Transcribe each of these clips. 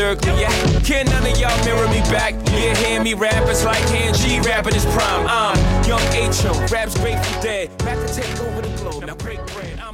lyrically, yeah. Can none of y'all mirror me back? Yeah, hear me rap, it's like hand G rapping his prime. I'm young H.O., raps Grateful Dead. Back to take over the globe, now break bread. I'm.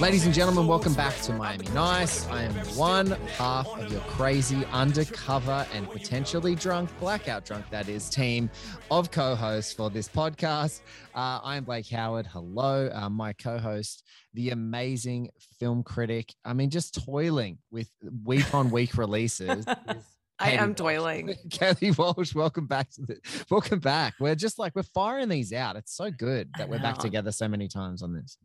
Ladies and gentlemen, welcome back to Miami Nice. I am one half of your crazy, undercover, and potentially drunk, blackout drunk, that is, team of co hosts for this podcast. Uh, I'm Blake Howard. Hello. Uh, my co host, the amazing film critic. I mean, just toiling with week on week releases. I am toiling. Katie Walsh, welcome back to the welcome back. We're just like we're firing these out. It's so good that we're back together so many times on this.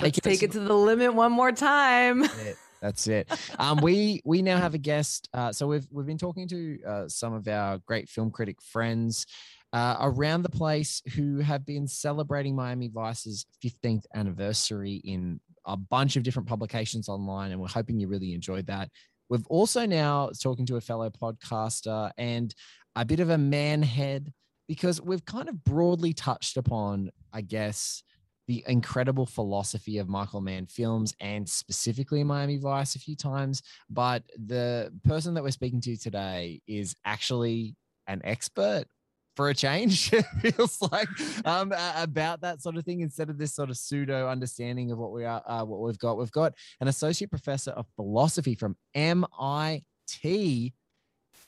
Let's take it to the limit one more time. That's it. That's it. Um, we we now have a guest. Uh, so we've we've been talking to uh, some of our great film critic friends uh, around the place who have been celebrating Miami Vice's 15th anniversary in a bunch of different publications online, and we're hoping you really enjoyed that. We've also now talking to a fellow podcaster and a bit of a man head because we've kind of broadly touched upon, I guess, the incredible philosophy of Michael Mann films and specifically Miami Vice a few times. But the person that we're speaking to today is actually an expert for a change, it feels like, um, about that sort of thing instead of this sort of pseudo understanding of what we are, uh, what we've got. We've got an associate professor of philosophy from MIT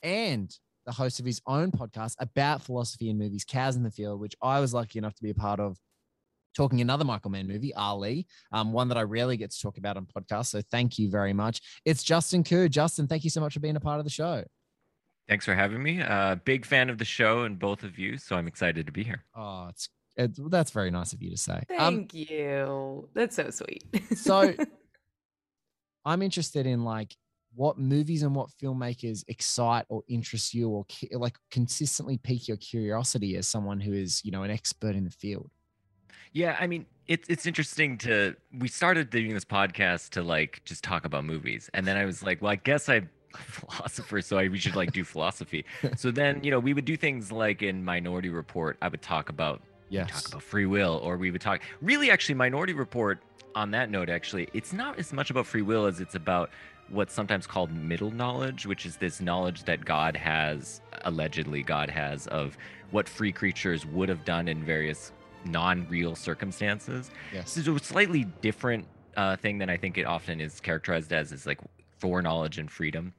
and the host of his own podcast about philosophy and movies, Cows in the Field, which I was lucky enough to be a part of talking another Michael Mann movie, Ali, um, one that I rarely get to talk about on podcasts. So thank you very much. It's Justin Khoo. Justin, thank you so much for being a part of the show. Thanks for having me. Uh, big fan of the show and both of you, so I'm excited to be here. Oh, it's, it's that's very nice of you to say. Thank Um, you. That's so sweet. so I'm interested in like what movies and what filmmakers excite or interest you or like consistently pique your curiosity as someone who is, you know, an expert in the field. Yeah, I mean, it's it's interesting to we started doing this podcast to like just talk about movies, and then I was like, well, I guess I'm a philosopher, so I we should like do philosophy. so then you know we would do things like in Minority Report, I would talk about Yes. talk about free will, or we would talk really actually Minority Report. On that note, actually, it's not as much about free will as it's about what's sometimes called middle knowledge, which is this knowledge that God has, allegedly God has, of what free creatures would have done in various non-real circumstances. Yes. This is a slightly different uh, thing than I think it often is characterized as, is like foreknowledge and freedom.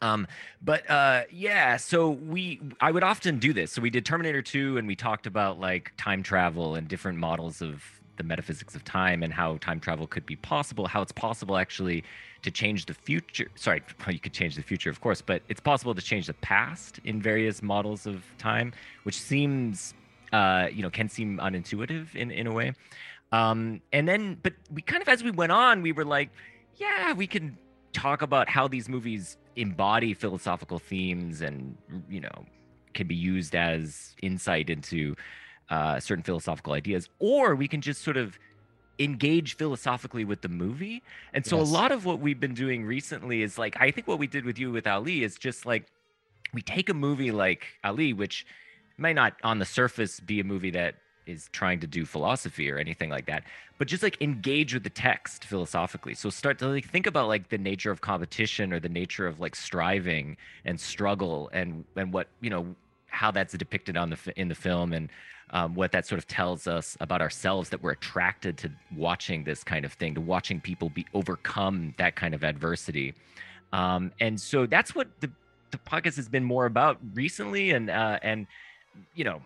Um, but uh, yeah, so we I would often do this. So we did Terminator 2 and we talked about like time travel and different models of the metaphysics of time and how time travel could be possible, how it's possible actually to change the future. Sorry, well, you could change the future, of course, but it's possible to change the past in various models of time, which seems uh, you know, can seem unintuitive in, in a way. Um, and then, but we kind of, as we went on, we were like, yeah, we can talk about how these movies embody philosophical themes and, you know, can be used as insight into uh, certain philosophical ideas, or we can just sort of engage philosophically with the movie. And so Yes. a lot of what we've been doing recently is like, I think what we did with you with Ali is just like, we take a movie like Ali, which might not on the surface be a movie that is trying to do philosophy or anything like that but just like engage with the text philosophically. So start to like think about like the nature of competition or the nature of like striving and struggle and and what you know how that's depicted on the in the film and um, what that sort of tells us about ourselves that we're attracted to watching this kind of thing to watching people be overcome that kind of adversity. Um, and so that's what the the podcast has been more about recently and uh and you know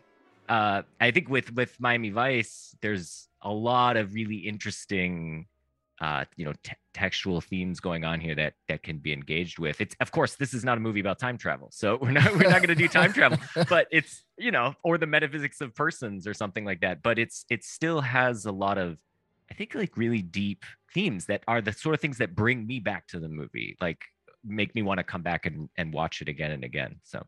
uh i think with with miami vice there's a lot of really interesting uh you know te- textual themes going on here that that can be engaged with. It's of course this is not a movie about time travel so we're not we're not going to do time travel but it's you know or the metaphysics of persons or something like that but it's it still has a lot of i think like really deep themes that are the sort of things that bring me back to the movie like make me want to come back and, and watch it again and again so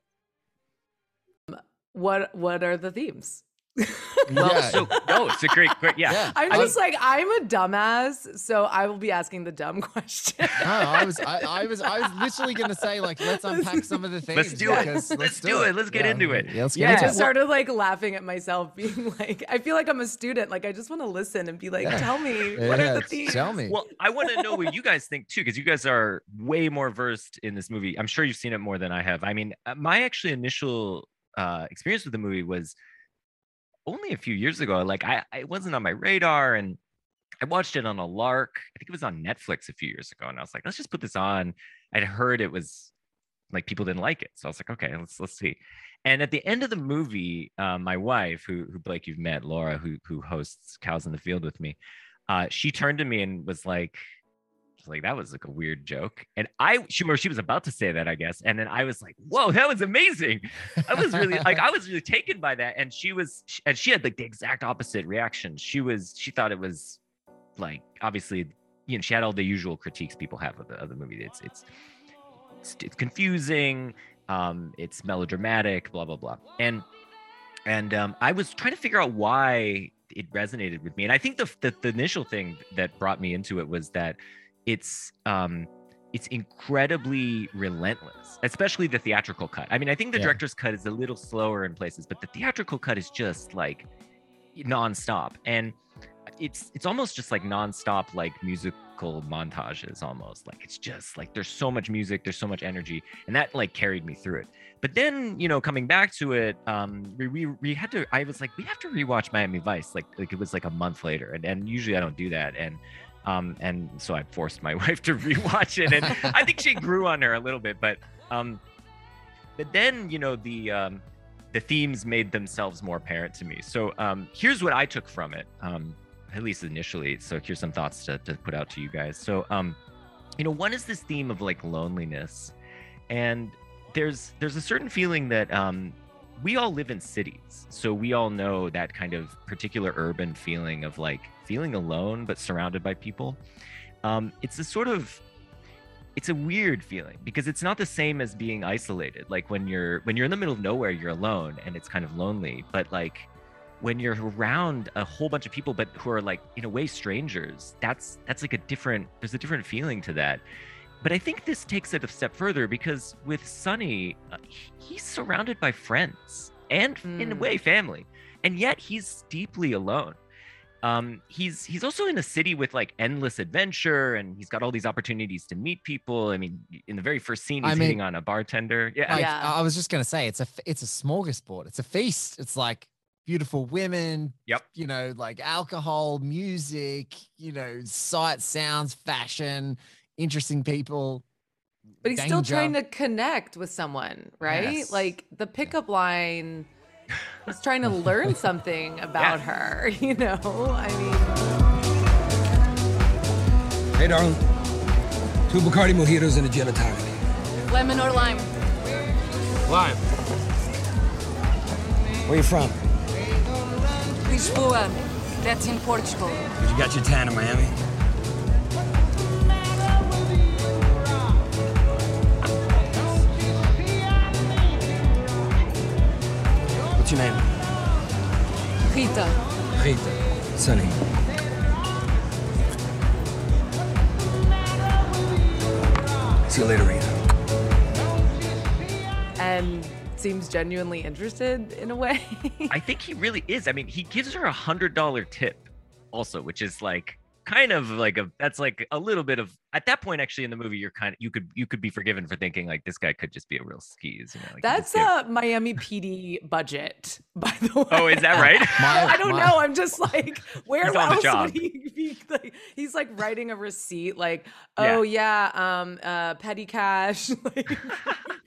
what what are the themes? Well, Yeah. so no, it's a great, great, yeah. Yeah. I'm I- just like I'm a dumbass, so I will be asking the dumb question. No, I was, I, I was, I was literally going to say, like, let's unpack some of the things. Let's do it. because Let's do it. Let's get Yeah. into it. Yeah, let's get I into just it. started like laughing at myself, being like, I feel like I'm a student. Like I just want to listen and be like, Yeah. tell me what are the themes? Tell me. Well, I want to know what you guys think too, because you guys are way more versed in this movie. I'm sure you've seen it more than I have. I mean, uh, my actually initial uh, experience with the movie was only a few years ago. Like, I it wasn't on my radar, and I watched it on a lark. I think it was on Netflix a few years ago, and I was like, let's just put this on. I'd heard it was like people didn't like it, so I was like, okay, let's let's see. And at the end of the movie, uh, my wife, who who Blake you've met, Laura, who who hosts Cows in the Field with me, uh, she turned to me and was like, like that was like a weird joke. And I she or she was about to say that, I guess. And then I was like, whoa, that was amazing. I was really like I was really taken by that. And she was and she had like the exact opposite reaction. She was she thought it was like obviously you know she had all the usual critiques people have of the, of the movie. It's it's it's, it's confusing. Um, it's melodramatic. Blah blah blah. And and um, I was trying to figure out why it resonated with me. And I think the, the the initial thing that brought me into it was that it's um it's incredibly relentless, especially the theatrical cut. I mean, I think the Yeah. director's cut is a little slower in places, but the theatrical cut is just like nonstop. And it's it's almost just like nonstop like musical montages almost. Like it's just like there's so much music, there's so much energy, and that like carried me through it. But then, you know, coming back to it, um, we, we we had to. I was like, we have to rewatch Miami Vice. Like like it was like a month later, and and usually I don't do that, and um and so I forced my wife to rewatch it, and I think she grew on her a little bit, but um, but then you know the um the themes made themselves more apparent to me. So um here's what I took from it. Um, at least initially. So here's some thoughts to to put out to you guys. So um, you know, one is this theme of like loneliness, and there's there's a certain feeling that we all live in cities so we all know that kind of particular urban feeling of like feeling alone but surrounded by people um it's a sort of it's a weird feeling because it's not the same as being isolated like when you're when you're in the middle of nowhere you're alone and it's kind of lonely but like when you're around a whole bunch of people but who are like in a way strangers that's that's like a different there's a different feeling to that but I think this takes it a step further because with Sonny, uh, he's surrounded by friends and, in a Mm. way, family, and yet he's deeply alone. Um, he's he's also in a city with like endless adventure, and he's got all these opportunities to meet people. I mean, in the very first scene, I he's mean- hitting on a bartender. Yeah, Like, Yeah. I was just gonna say it's a it's a smorgasbord. It's a feast. It's like beautiful women. Yep. You know, like alcohol, music. You know, sight, sounds, fashion, interesting people. But he's still trying to connect with someone, right? Yes. Like the pickup line, he's trying to learn something about her, you know? I mean, Hey, darling. Two Bacardi mojitos and a gin and tonic. Lemon or lime? Lime. Where you from? Lisboa. That's in Portugal. Did you got your tan in Miami? What's your name? Rita. Rita. Sonny. See you later, Rita. and seems genuinely interested in a way. I think he really is. I mean, he gives her a hundred dollar tip, also, which is like kind of like a that's like a little bit of at that point actually in the movie you're kind of you could you could be forgiven for thinking like this guy could just be a real skis you know like he That's just give- a Miami PD budget, by the way. oh is that right My- I don't my- know. I'm just like, where He's else would he be? Like, he's like writing a receipt, like, oh yeah, um, uh, petty cash, like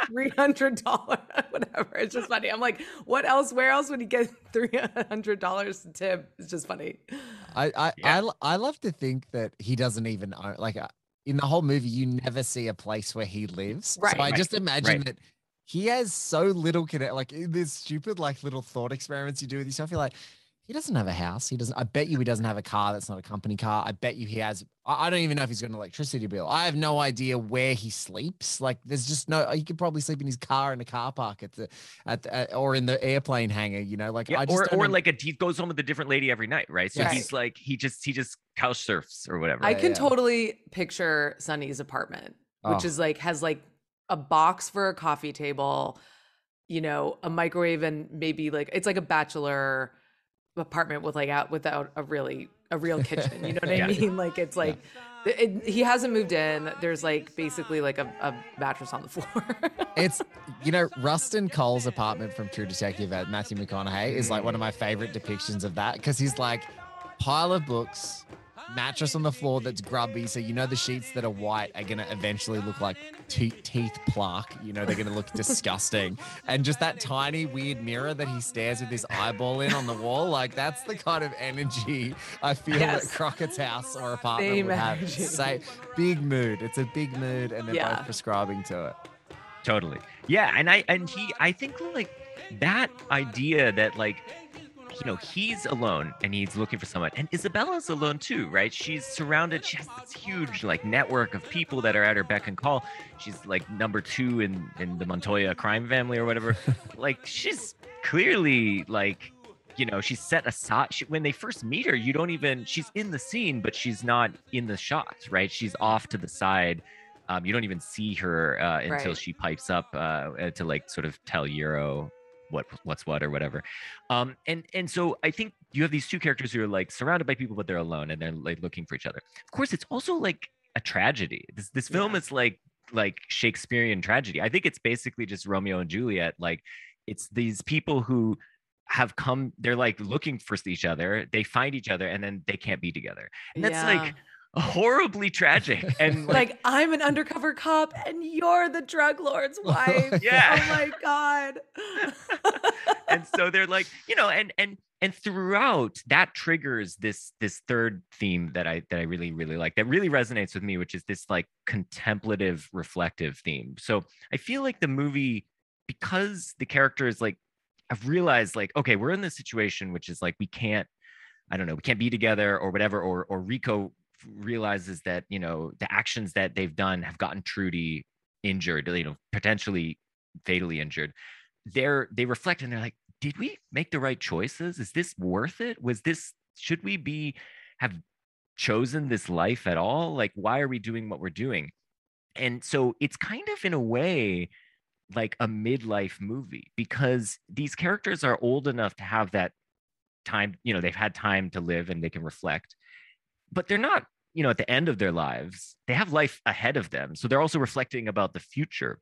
three hundred dollars, whatever. It's just funny. I'm like, what else? Where else would he get three hundred dollars tip? It's just funny. I I, Yeah. I l- I love to think that he doesn't even own like in the whole movie you never see a place where he lives. Right. So I Right, just imagine right. that he has so little connect like this stupid like little thought experiments you do with yourself. You're like, he doesn't have a house. He doesn't. I bet you he doesn't have a car. That's not a company car. I bet you he has. I I don't even know if he's got an electricity bill. I have no idea where he sleeps. Like, there's just no. He could probably sleep in his car in a car park at the at, the, at or in the airplane hangar. You know, like Yeah, I just or don't or know- like a he goes home with a different lady every night, right? So Yes. he's like he just he just couch surfs or whatever. I Yeah, can yeah. totally picture Sonny's apartment, which Oh. is like has like a box for a coffee table, you know, a microwave and maybe like it's like a bachelor apartment with like out without a really a real kitchen. You know what I mean? Like it's like it, he hasn't moved in. There's like basically like a, a mattress on the floor. it's you know Rustin Cohle's apartment from True Detective at Matthew McConaughey is like one of my favorite depictions of that because he's like pile of books, mattress on the floor that's grubby, so you know the sheets that are white are gonna eventually look like te- teeth plaque. You know they're gonna look disgusting, and just that tiny weird mirror that he stares with his eyeball in on the wall. Like that's the kind of energy I feel Yes. that Crockett's house or apartment Same would have. energy. Say big mood. It's a big mood, and they're Yeah. both prescribing to it. Totally. Yeah, and I and he I think like that idea that like you know he's alone and he's looking for someone and Isabella's alone too, right? She's surrounded she has this huge like network of people that are at her beck and call. She's like number 2 in in the Montoya crime family or whatever. like she's clearly like you know she's set aside she, when they first meet her you don't even she's in the scene but she's not in the shot right she's off to the side um, you don't even see her uh, until Right. she pipes up uh, uh, to like sort of tell Yero what what's what or whatever. Um, and and so I think you have these two characters who are like surrounded by people, but they're alone and they're like looking for each other. Of course, it's also like a tragedy. This this film Yeah. is like like Shakespearean tragedy. I think it's basically just Romeo and Juliet. Like it's these people who have come they're like looking for each other they find each other and then they can't be together and that's like horribly tragic and like, like I'm an undercover cop and you're the drug lord's wife. Yeah. Oh my god. and so they're like you know and and and throughout that triggers this this third theme that i that i really really like that really resonates with me which is this like contemplative reflective theme so i feel like the movie because the character is like i've realized like okay we're in this situation which is like we can't i don't know we can't be together or whatever or or rico realizes that you know the actions that they've done have gotten trudy injured you know potentially fatally injured. They're they reflect and they're like did we make the right choices? Is this worth it? Was this should we be have chosen this life at all? Like why are we doing what we're doing? And so it's kind of in a way like a midlife movie because these characters are old enough to have that time you know they've had time to live and they can reflect but they're not you know at the end of their lives. They have life ahead of them. So they're also reflecting about the future.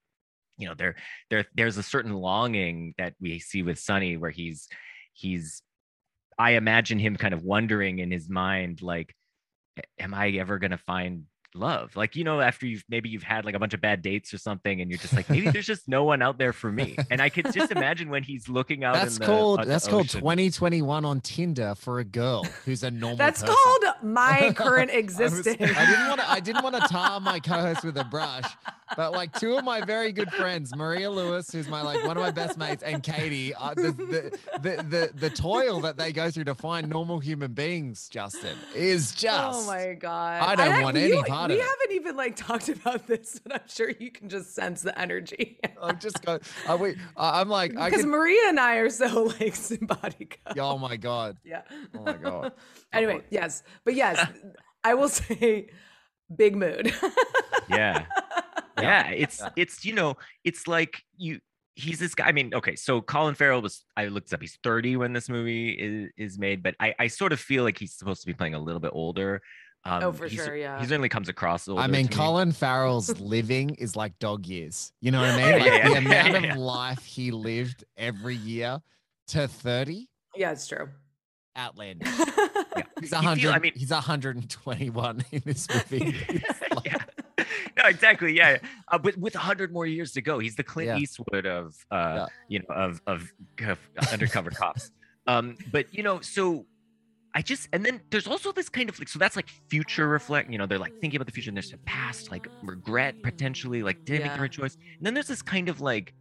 You know there there there's a certain longing that we see with Sonny where he's he's I imagine him kind of wondering in his mind like am I ever going to find love? Like you know after you've maybe you've had like a bunch of bad dates or something and you're just like maybe there's just no one out there for me. And I could just imagine when he's looking out That's in the, called on the that's called 2021 on Tinder for a girl who's a normal. That's person. called my current I, was- existence. I didn't want to. I didn't want to tar my co-host with a brush, but like two of my very good friends, Maria Lewis, who's my like one of my best mates, and Katie, uh, the, the, the the the toil that they go through to find normal human beings, Justin, is just. Oh my god! I don't And want we any part of it. We haven't even like talked about this, but I'm sure you can just sense the energy. I'm just go. I, we, I- I'm like, I Because can. Maria and I are so like symbiotic. Oh my god. Yeah. Oh my God. anyway, yes, but yes, I will say, big mood. yeah Yeah. yeah it's it's you know it's like you he's this guy i mean okay so colin farrell was i looked up he's 30 when this movie is, is made but I, I sort of feel like he's supposed to be playing a little bit older um, Oh, for he's- sure, yeah. he certainly comes across older I mean, to me. Colin Farrell's living is like dog years. You know what I mean? Like yeah, the yeah, amount yeah. of life he lived every year to 30, yeah, it's true. outlandish. Yeah. He's You feel- 100. I mean- he's 121 in this movie. Like- yeah. no, exactly. Yeah, uh, but with hundred more years to go, he's the Clint Yeah. Eastwood of, uh, Yeah. you know, of of, of undercover cops. Um, but you know, so I just and then there's also this kind of like so that's like future reflect. You know, they're like thinking about the future, and there's a past like regret potentially, like did I make the right choice? And then there's this kind of like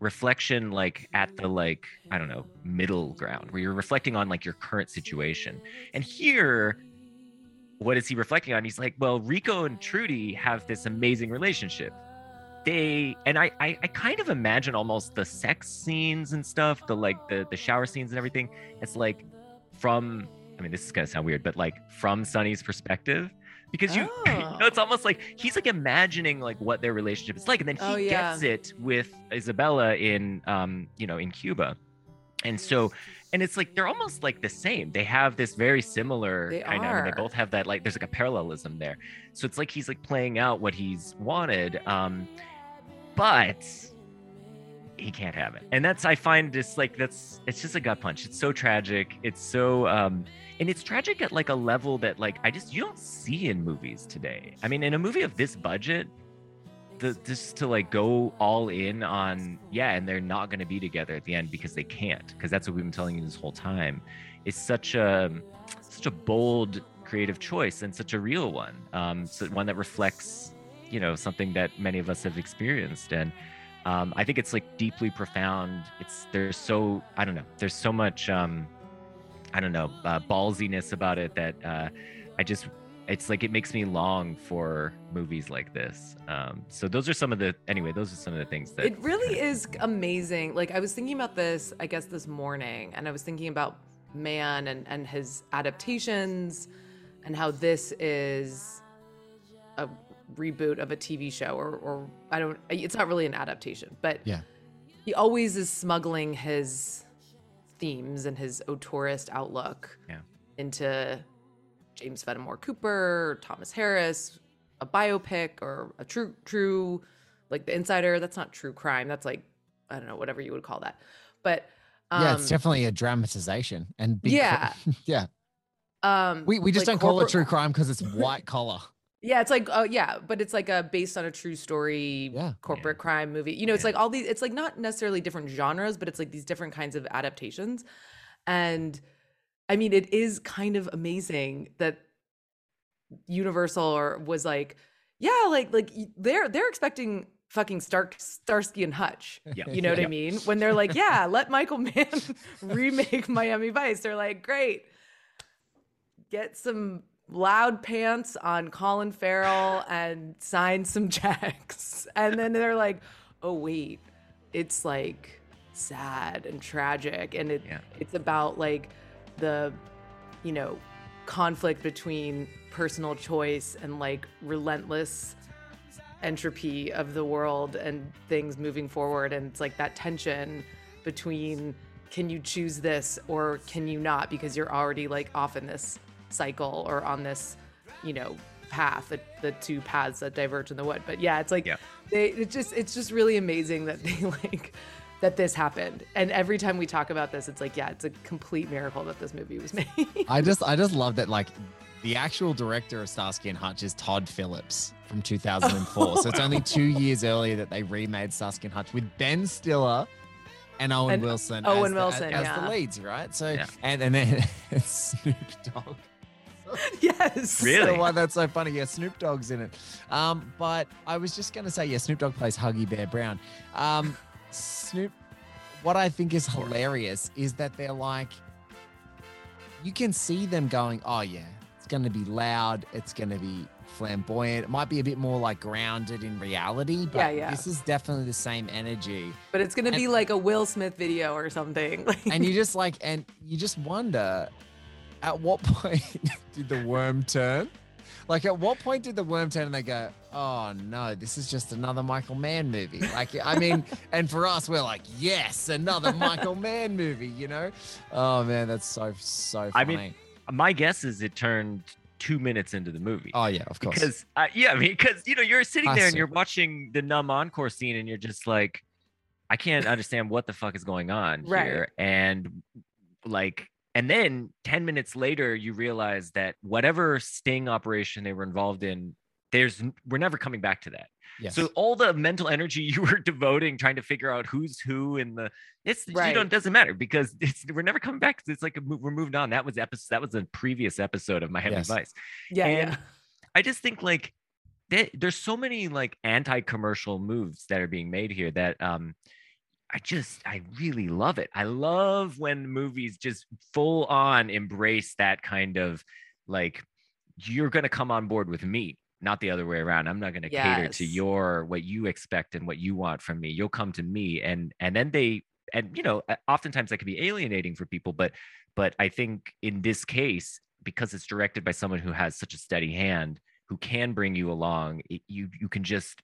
reflection like at the like i don't know middle ground where you're reflecting on like your current situation. And here what is he reflecting on? He's like well rico and trudy have this amazing relationship. They and I, I i kind of imagine almost the sex scenes and stuff the like the the shower scenes and everything. It's like from i mean this is gonna sound weird but like from sonny's perspective because you, you know, Oh. it's almost like he's like imagining like what their relationship is like and then he Oh, yeah. gets it with isabella in um you know in cuba. And so and it's like they're almost like the same. They have this very similar They kind of and they both have that like there's like a parallelism there. So it's like he's like playing out what he's wanted um but he can't have it. And that's i find just like that's it's just a gut punch. It's so tragic. It's so um and it's tragic at like a level that like i just you don't see in movies today i mean in a movie of this budget the just to like go all in on yeah and they're not going to be together at the end because they can't because that's what we've been telling you this whole time is such a such a bold creative choice and such a real one um so one that reflects you know something that many of us have experienced and um, I think it's like deeply profound. It's there's so I don't know. There's so much um, I don't know uh, ballsiness about it that uh, I just it's like it makes me long for movies like this. Um, so those are some of the anyway. Those are some of the things that It really is amazing. Like I was thinking about this, I guess this morning, and I was thinking about man and and his adaptations, and how this is a reboot of a TV show, or or I don't. It's not really an adaptation, but Yeah. he always is smuggling his themes and his auteurist outlook Yeah. into James Fenimore Cooper, Thomas Harris, a biopic or a true true like The Insider. That's not true crime. That's like I don't know whatever you would call that. But um, yeah, it's definitely a dramatization and Yeah. yeah. um, We we just like don't call it true crime because it's white collar. Yeah, it's like oh yeah, but it's like a based on a true story Yeah. corporate crime movie. You know, it's like all these it's like not necessarily different genres, but it's like these different kinds of adaptations. And I mean, it is kind of amazing that Universal or was like, yeah, like like they're they're expecting fucking Stark Starsky and Hutch. Yeah. You know what I mean? When they're like, yeah, let Michael Mann remake Miami Vice. They're like, great. Get some loud pants on Colin Farrell and sign some checks. And then they're like, oh wait, it's like sad and tragic. And it Yeah. it's about like the, you know, conflict between personal choice and like relentless entropy of the world and things moving forward and it's like that tension between can you choose this or can you not because you're already like off in this cycle or on this you know path the, the two paths that diverge in the wood but yeah it's like Yeah. they it just it's just really amazing that they like that this happened and every time we talk about this it's like yeah it's a complete miracle that this movie was made I just I just love that like the actual director of Starsky and Hutch is Todd Phillips from 2004. so it's only two years earlier that they remade Starsky and Hutch with Ben Stiller and Owen And Wilson. Owen as the- Wilson, as, yeah. the leads, right? So Yeah. and and then Snoop Dogg. yes Really? So why that's so funny? Yeah, Snoop Dogg's in it. Um, but I was just gonna say, yeah, Snoop Dogg plays Huggy Bear Brown. Um, Snoop. What I think is hilarious is that they're like, you can see them going, oh yeah, it's gonna be loud, it's gonna be flamboyant. It might be a bit more like grounded in reality, but Yeah, yeah. this is definitely the same energy. but it's gonna And- be like a will smith video or something And you just like, and you just wonder, at what point did the worm turn? Like, at what point did the worm turn and they go, oh no, this is just another Michael Mann movie? Like, I mean, and for us, we're like, yes, another Michael Mann movie, you know? Oh man, that's so, so funny. I mean, my guess is it turned two minutes into the movie. oh yeah, of course. because uh, yeah, I mean, because you know you're sitting there and you're watching the numb encore scene, and you're just like, I can't understand what the fuck is going on Right. here, and like, and then ten minutes later, you realize that whatever sting operation they were involved in, there's we're never coming back to that. yes. So all the mental energy you were devoting trying to figure out who's who in the it's you know Right. it doesn't matter because it's we're never coming back. it's like a, we're moved on. That was episode that was a previous episode of Miami Yes. Vice. yeah and yeah I just think like there, there's so many like anti-commercial moves that are being made here that um I just I really love it. I love when movies just full on embrace that kind of like you're going to come on board with me, not the other way around. I'm not going to cater to your what you expect and what you want from me. You'll come to me and and then they and you know, oftentimes that can be alienating for people, but but I think in this case because it's directed by someone who has such a steady hand who can bring you along, it, you you can just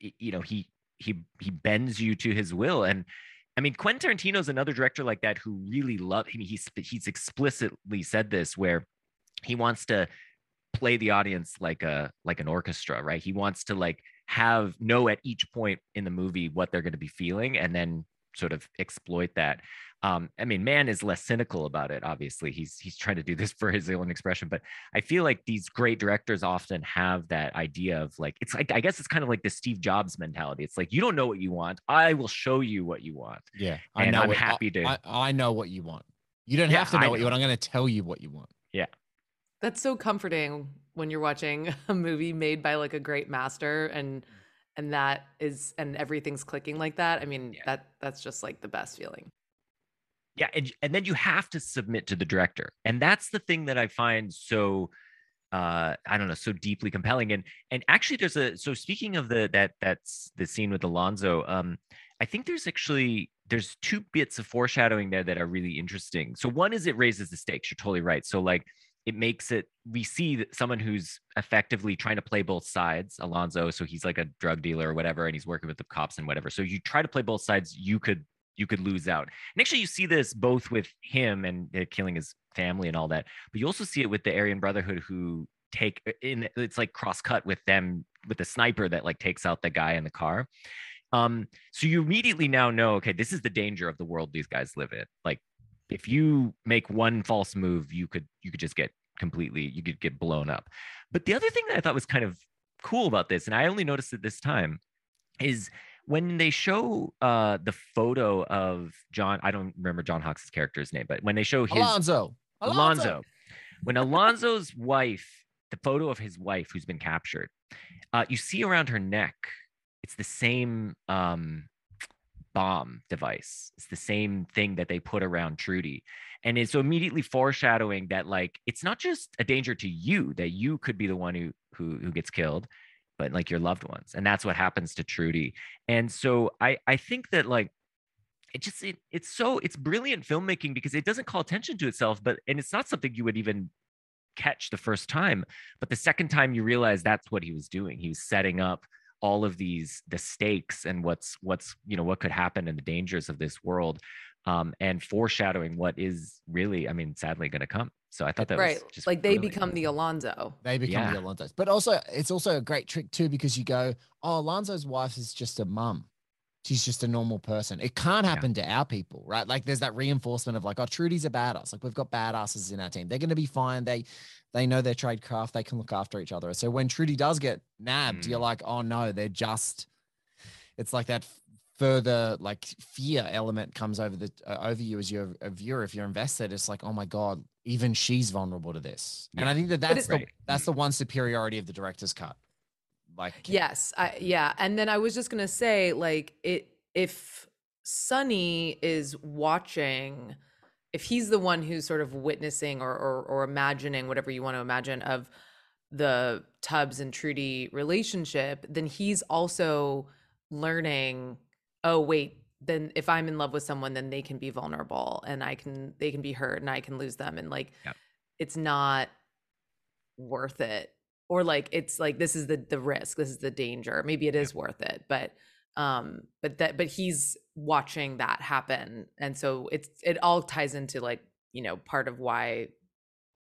you know, he he he bends you to his will and I mean, Quentin Tarantino is another director like that who really loves. I mean, he's he's explicitly said this where he wants to play the audience like a like an orchestra, right? He wants to like have know at each point in the movie what they're going to be feeling, and then sort of exploit that. Um, I mean, man is less cynical about it. Obviously, he's he's trying to do this for his own expression, but I feel like these great directors often have that idea of like it's like I guess it's kind of like the Steve Jobs mentality. It's like you don't know what you want, I will show you what you want. Yeah, And I'm what- happy to- I, I know what you want. You don't Yeah, have to know I what you want. I'm going to tell you what you want. Yeah, that's so comforting when you're watching a movie made by like a great master and and that is and everything's clicking like that. I mean, Yeah. that that's just like the best feeling. Yeah and, and then you have to submit to the director and that's the thing that i find so uh i don't know so deeply compelling and and actually there's a so speaking of the that that's the scene with alonzo um i think there's actually there's two bits of foreshadowing there that are really interesting. So one is it raises the stakes you're totally right. So like it makes it we see someone who's effectively trying to play both sides alonzo so he's like a drug dealer or whatever and he's working with the cops and whatever. So you try to play both sides you could you could lose out and actually, you see this both with him and uh, killing his family and all that, but you also see it with the Aryan Brotherhood who take uh, in. It's like cross cut with them with the sniper that like takes out the guy in the car. Um, so you immediately now know, okay, this is the danger of the world these guys live in. Like, if you make one false move, you could you could just get completely you could get blown up. But the other thing that I thought was kind of cool about this, and I only noticed it this time, is when they show uh the photo of John, I don't remember John Hawkes' character's name, but when they show his Alonzo. Alonzo, when Alonzo's wife, the photo of his wife who's been captured, uh, you see around her neck, it's the same um bomb device. It's the same thing that they put around Trudy. And it's so immediately foreshadowing that like it's not just a danger to you that you could be the one who who who gets killed, but like your loved ones. And that's what happens to Trudy. And so I I think that like it just it, it's so it's brilliant filmmaking because it doesn't call attention to itself, but and it's not something you would even catch the first time, but the second time you realize that's what he was doing. He was setting up all of these the stakes and what's what's you know what could happen and the dangers of this world um and foreshadowing what is really i mean sadly going to come so i thought that right. was just Like they brilliant. become the Alonzo. They become Yeah. the Alonzos. But also, it's also a great trick too because you go, oh, Alonzo's wife is just a mum. She's just a normal person. It can't Yeah. happen to our people, right? Like there's that reinforcement of like, oh, Trudy's a badass. Like we've got badasses in our team. They're going to be fine. They they know their trade craft. They can look after each other. So when Trudy does get nabbed, you're Mm. like, oh no, they're just. It's like that f- further like fear element comes over the uh, over you as you're a viewer. If you're invested, it's like, oh my god, even she's vulnerable to this. And I think that that's the Right. that's the one superiority of the director's cut. Like Yes, I, yeah. And then I was just gonna say, like, it if sonny is watching, if he's the one who's sort of witnessing or or, or imagining whatever you want to imagine of the Tubbs and Trudy relationship, then he's also learning. Oh wait, then if I'm in love with someone, then they can be vulnerable and I can they can be hurt and I can lose them. And like Yep. it's not worth it. Or like it's like this is the the risk this is the danger. Maybe it is worth it but um but that but he's watching that happen. And so it's it all ties into like you know part of why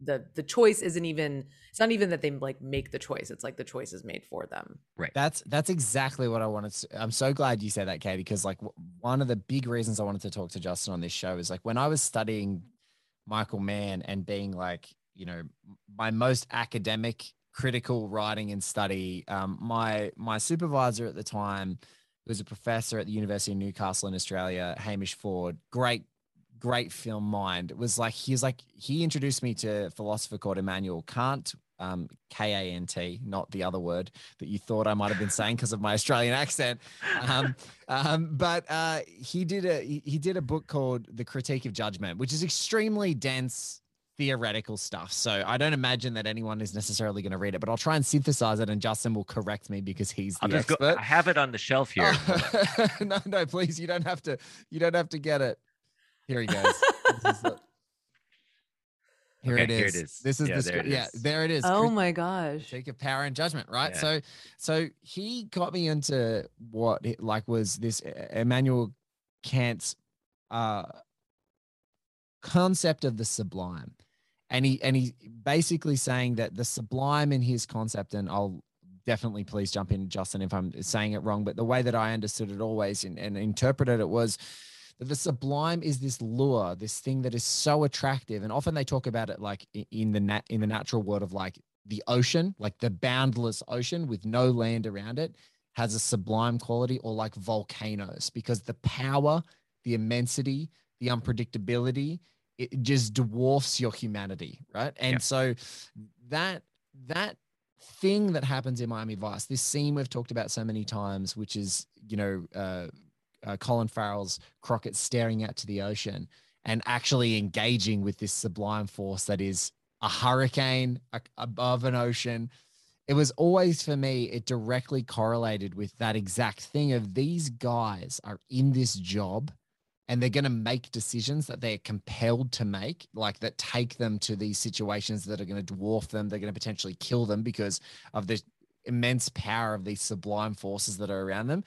the the choice isn't even it's not even that they like make the choice it's like the choice is made for them Right. That's that's exactly what I wanted. To, I'm so glad you said that, Kay, because like w- one of the big reasons I wanted to talk to Justin on this show is like when I was studying Michael Mann and being like, you know, my most academic, critical writing and study. Um, my my supervisor at the time was a professor at the University of Newcastle in Australia, Hamish Ford. Great, great film mind. It was like he's like he introduced me to a philosopher called Immanuel Kant. um, K A N T, not the other word that you thought I might have been saying because of my Australian accent. Um, um, but uh, he did a he he did a book called The Critique of Judgment, which is extremely dense theoretical stuff. So I don't imagine that anyone is necessarily going to read it, but I'll try and synthesize it, and Justin will correct me because he's the I'll just expert. go. I have it on the shelf here. No, no, please, you don't have to. You don't have to get it. Here he goes. This is the- here, Okay, it is. here it is. This is Yeah, the there Yeah, there it is. Oh Crit- my gosh. critique of power and judgment right Yeah. so so he got me into what it, like was this immanuel kant's uh concept of the sublime and he and he basically saying that the sublime in his concept and i'll definitely please jump in justin if i'm saying it wrong but the way that i understood it always and, and interpreted it was that the sublime is this lure this thing that is so attractive and often they talk about it like in the nat in the natural world of like the ocean like the boundless ocean with no land around it has a sublime quality or like volcanoes because the power the immensity the unpredictability it just dwarfs your humanity right and Yeah. so that that thing that happens in miami vice this scene we've talked about so many times which is you know uh, uh, colin farrell's crockett staring out to the ocean and actually engaging with this sublime force that is a hurricane above an ocean. It was always for me it directly correlated with that exact thing of these guys are in this job and they're going to make decisions that they're compelled to make like that take them to these situations that are going to dwarf them they're going to potentially kill them because of the immense power of these sublime forces that are around them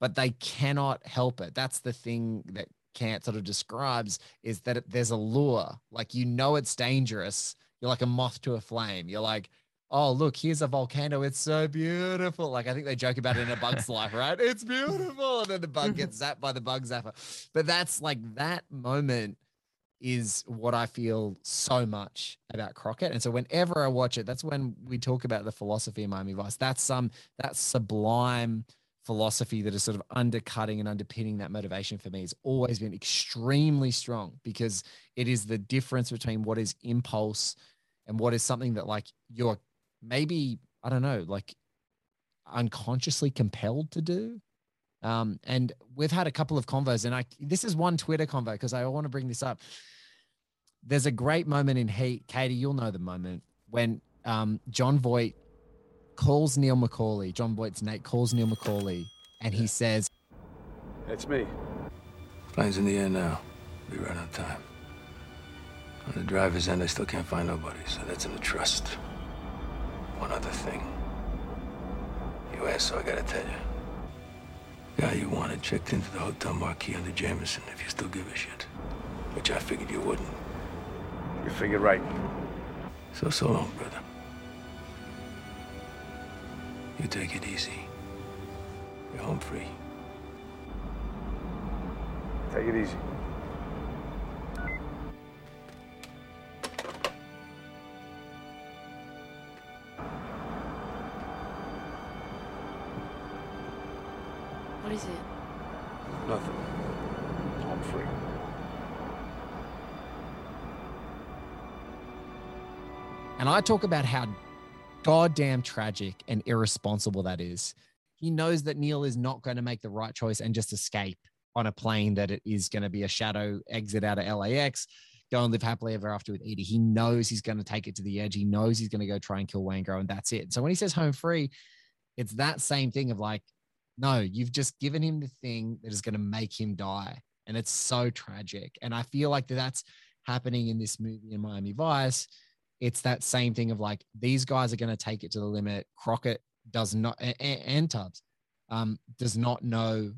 but they cannot help it. That's the thing that Kant sort of describes is that it, there's a lure. Like you know it's dangerous. You're like a moth to a flame. You're like oh look here's a volcano. It's so beautiful. Like i think they joke about it in a bug's life right? It's beautiful. And then the bug mm-hmm. gets zapped by the bug zapper. But that's like that moment is what i feel so much about crockett. And so whenever i watch it that's when we talk about the philosophy of miami vice. That's some that sublime philosophy that is sort of undercutting and underpinning that motivation for me has always been extremely strong because it is the difference between what is impulse and what is something that like you're maybe i don't know like unconsciously compelled to do. Um and we've had a couple of convos and i this is one twitter convo because i want to bring this up. There's a great moment in heat katie you'll know the moment when um jon voight calls neil mccauley jon voight's nate calls neil mccauley and he says That's me. Plane's in the air now. We'll be right on time. On the driver's end, I still can't find nobody, so that's in the trust. One other thing. You asked, so I gotta tell you. Guy you wanted checked into the hotel marquis under Jameson, if you still give a shit. Which I figured you wouldn't. You figured right. So, so long, brother. You take it easy. You're home free. Take it easy. What is it? Nothing. I'm free. And I talk about how goddamn tragic and irresponsible that is. He knows that Neil is not going to make the right choice and just escape on a plane that it is going to be a shadow exit out of LAX, go and live happily ever after with Edie. He knows he's going to take it to the edge. He knows he's going to go try and kill Waingro, and that's it. So when he says home free, it's that same thing of like, no, you've just given him the thing that is going to make him die. And it's so tragic. And I feel like that's happening in this movie in Miami Vice it's that same thing of like these guys are going to take it to the limit. Crockett does not, and, and Tubbs um, does not know.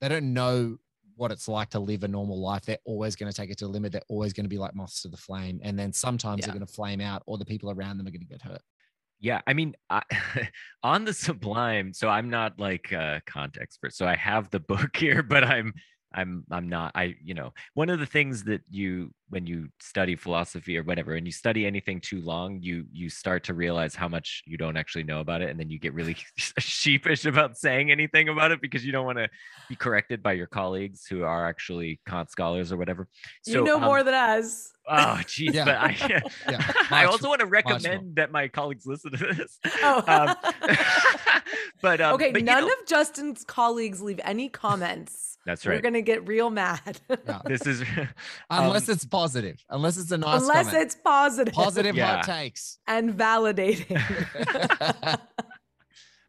They don't know what it's like to live a normal life. They're always going to take it to the limit. They're always going to be like moths to the flame, and then sometimes Yeah. they're going to flame out, or the people around them are going to get hurt. Yeah, I mean, I, on the Sublime. So I'm not like a Kant expert. So I have the book here, but I'm I'm I'm not I you know one of the things that you when you study philosophy or whatever and you study anything too long you you start to realize how much you don't actually know about it and then you get really sheepish about saying anything about it because you don't want to be corrected by your colleagues who are actually Kant scholars or whatever. So, you know um, more than us. Oh, geez, Yeah. but I, Yeah, I also want to more. recommend that my colleagues listen to this. Oh. Um, but um, okay, but, you none know, of Justin's colleagues leave any comments. That's right We're gonna get real mad. Yeah. this is Unless um, it's positive, unless it's a nice Unless comment. it's positive, positive Yeah. hot takes. and validating.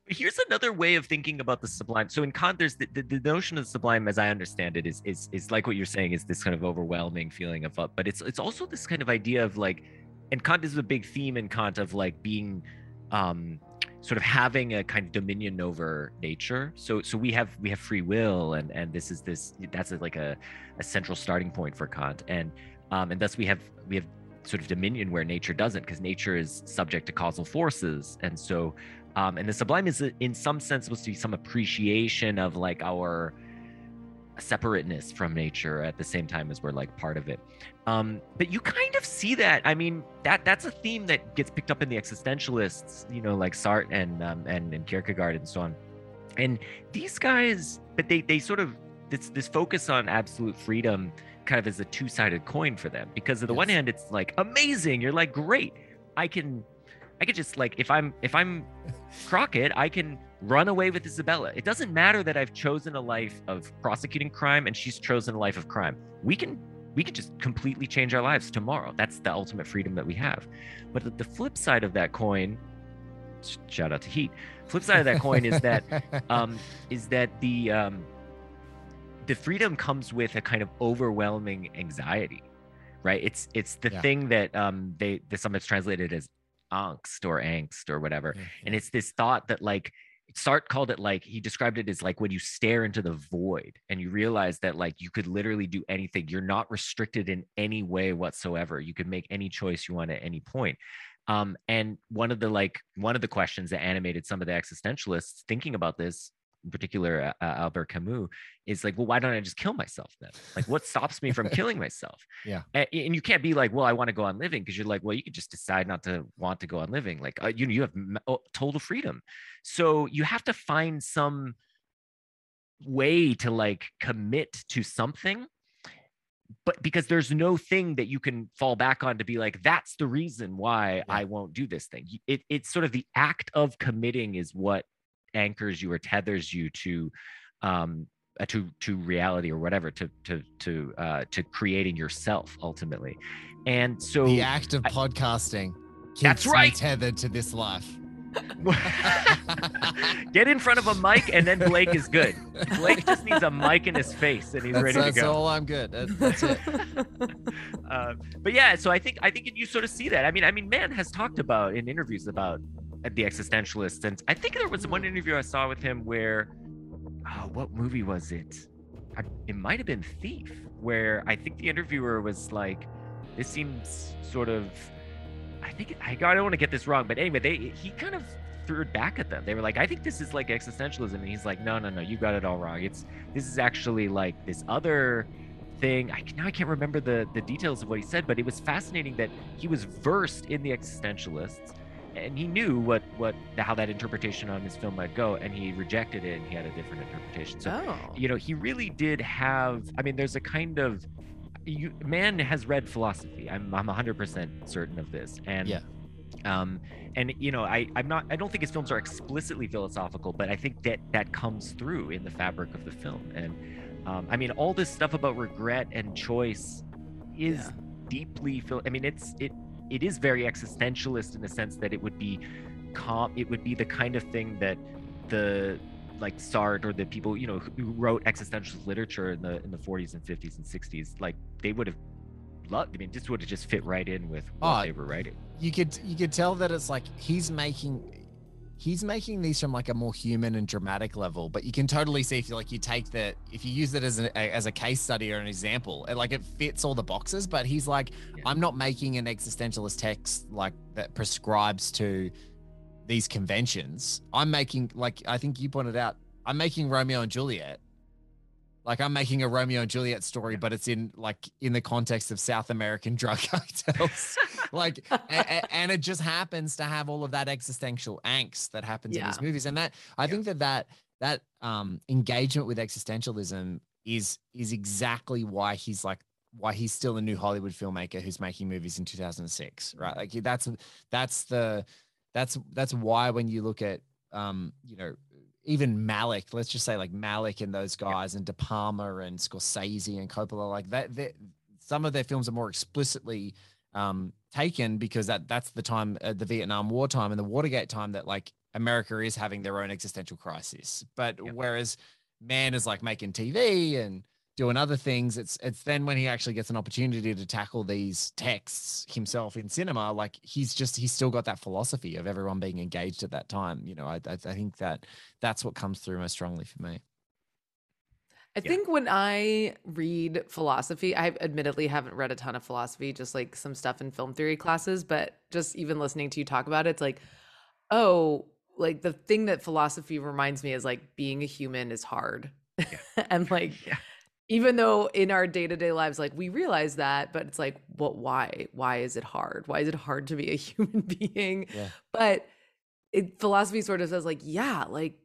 here's another way of thinking about the sublime so in kant there's the, the, the notion of the sublime as i understand it is is is like what you're saying is this kind of overwhelming feeling of up but it's it's also this kind of idea of like and kant is a big theme in kant of like being um sort of having a kind of dominion over nature so so we have we have free will and and this is this that's a, like a, a central starting point for kant and um and thus we have we have sort of dominion where nature doesn't because nature is subject to causal forces. And so um, and the sublime is uh, in some sense supposed to be some appreciation of like our separateness from nature at the same time as we're like part of it. Um, but you kind of see that i mean that that's a theme that gets picked up in the existentialists you know like sartre and um, and, and kierkegaard and so on. And these guys but they they sort of this this focus on absolute freedom kind of is a two-sided coin for them because on the one hand it's like amazing you're like great. I can i could just like if i'm if i'm crockett i can run away with isabella. It doesn't matter that i've chosen a life of prosecuting crime and she's chosen a life of crime. We can we can just completely change our lives tomorrow. That's the ultimate freedom that we have. But the- the flip side of that coin shout out to heat. Flip side of that coin is that um, is that the um, the freedom comes with a kind of overwhelming anxiety, right? It's it's the Yeah. thing that um, they they sometimes translated as angst or angst or whatever, Yeah, and it's this thought that like Sartre called it like he described it as like when you stare into the void and you realize that like you could literally do anything. You're not restricted in any way whatsoever. You could make any choice you want at any point. Um, and one of the like one of the questions that animated some of the existentialists thinking about this, in particular uh, Albert Camus, is like, well, why don't I just kill myself then? Like, what stops me from killing myself? Yeah. A- And, you can't be like, well, I want to go on living because you're like, well, you could just decide not to want to go on living. Like, uh, you you have m- total freedom. So you have to find some way to like commit to something but because there's no thing that you can fall back on to be like that's the reason why i won't do this thing it, it's sort of the act of committing is what anchors you or tethers you to um uh, to to reality or whatever to to to uh to creating yourself ultimately and so the act of I- podcasting keeps That's me right. tethered to this life. get in front of a mic and then blake is good blake just needs a mic in his face and he's That's, ready to that's go all I'm good. That- that's it. uh, but yeah, so I think I think you sort of see that. I mean, I mean, Mann has talked about in interviews about the existentialists, and I think there was one interview I saw with him where, oh, what movie was it? I, it might have been Thief, where I think the interviewer was like, "This seems sort of." I think I, I don't want to get this wrong, but anyway, they he kind of threw it back at them. They were like, "I think this is like existentialism," and he's like, "No, no, no, you got it all wrong. It's this is actually like this other." thing. I now I can't remember the the details of what he said, but it was fascinating that he was versed in the existentialists, and he knew what what how that interpretation on his film might go, and he rejected it, and he had a different interpretation. So oh. you know, he really did have. I mean, there's a kind of you Mann has read philosophy. I'm I'm 100% certain of this, and Yeah. um and you know i i'm not i don't think his films are explicitly philosophical but i think that that comes through in the fabric of the film and um i mean all this stuff about regret and choice is Yeah. deeply phil i mean it's it it is very existentialist in the sense that it would be com it would be the kind of thing that the like Sartre or the people you know who wrote existentialist literature in the in the 40s and 50s and 60s like they would have loved i mean this would have just fit right in with what Oh, they were writing. you could you could tell that it's like he's making he's making these from like a more human and dramatic level but you can totally see if you like you take that if you use it as a as a case study or an example it, like it fits all the boxes but he's like Yeah. i'm not making an existentialist text like that prescribes to these conventions i'm making like i think you pointed out i'm making romeo and juliet like I'm making a Romeo and Juliet story, but it's in like in the context of South American drug cartels. like, a- a- and it just happens to have all of that existential angst that happens in these movies, and that I think that that that um engagement with existentialism is is exactly why he's like why he's still a new Hollywood filmmaker who's making movies in 2006, right? Like that's that's the that's that's why when you look at um you know even Malick, let's just say like Malick and those guys and De Palma and Scorsese and Coppola, like that, that some of their films are more explicitly um, taken because that that's the time, uh, the Vietnam War time and the Watergate time that like America is having their own existential crisis. But Yep. whereas Mann is like making TV and doing other things, it's it's then when he actually gets an opportunity to tackle these texts himself in cinema, like he's just he's still got that philosophy of everyone being engaged at that time. You know, I I, I think that that's what comes through most strongly for me. I Yeah. think when I read philosophy, I admittedly haven't read a ton of philosophy, just like some stuff in film theory classes, but just even listening to you talk about it, it's like, oh, like the thing that philosophy reminds me is like being a human is hard. and like, Yeah. Even though in our day to day lives, like we realize that, but it's like, what, why? Why is it hard? Why is it hard to be a human being? Yeah. But it, philosophy sort of says, like, yeah, like,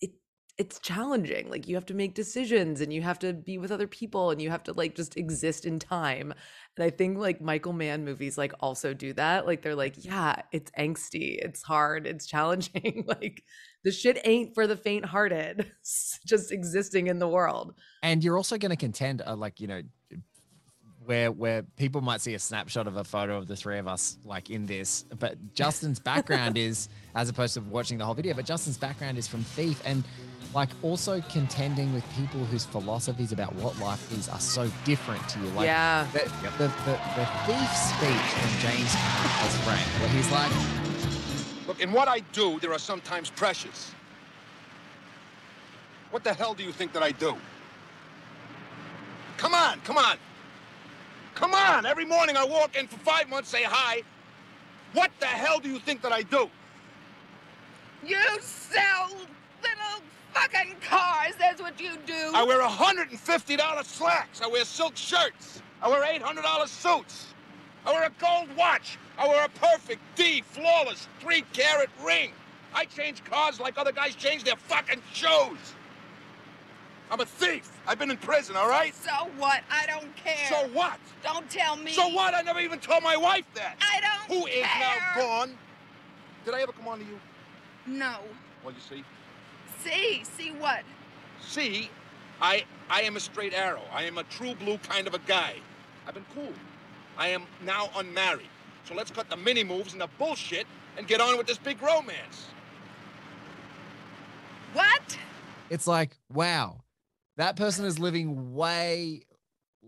it it's challenging like you have to make decisions and you have to be with other people and you have to like just exist in time and i think like michael mann movies like also do that like they're like yeah it's angsty it's hard it's challenging like the shit ain't for the faint hearted just existing in the world. And you're also going to contend uh, like you know where where people might see a snapshot of a photo of the three of us like in this but justin's background is as opposed to watching the whole video but justin's background is from thief and like also contending with people whose philosophies about what life is are so different to you. Like yeah. the, the, the, the thief speech from james frank where he's like Look, in what I do, there are sometimes pressures. What the hell do you think that I do? Come on, come on. Come on! Every morning I walk in for five months, say hi. What the hell do you think that I do? You sell little fucking cars. That's what you do. I wear $150 slacks. I wear silk shirts. I wear $800 suits. I wear a gold watch. I wear a perfect D, flawless, three carat ring. I change cars like other guys change their fucking shoes. I'm a thief. I've been in prison, all right? So what? I don't care. So what? Don't tell me. So what? I never even told my wife that. I don't Who is care. now gone. Did I ever come on to you? No. Well, you see. See, see what? See, I I am a straight arrow. I am a true blue kind of a guy. I've been cool. I am now unmarried. So let's cut the mini moves and the bullshit and get on with this big romance. What? it's like wow that person is living way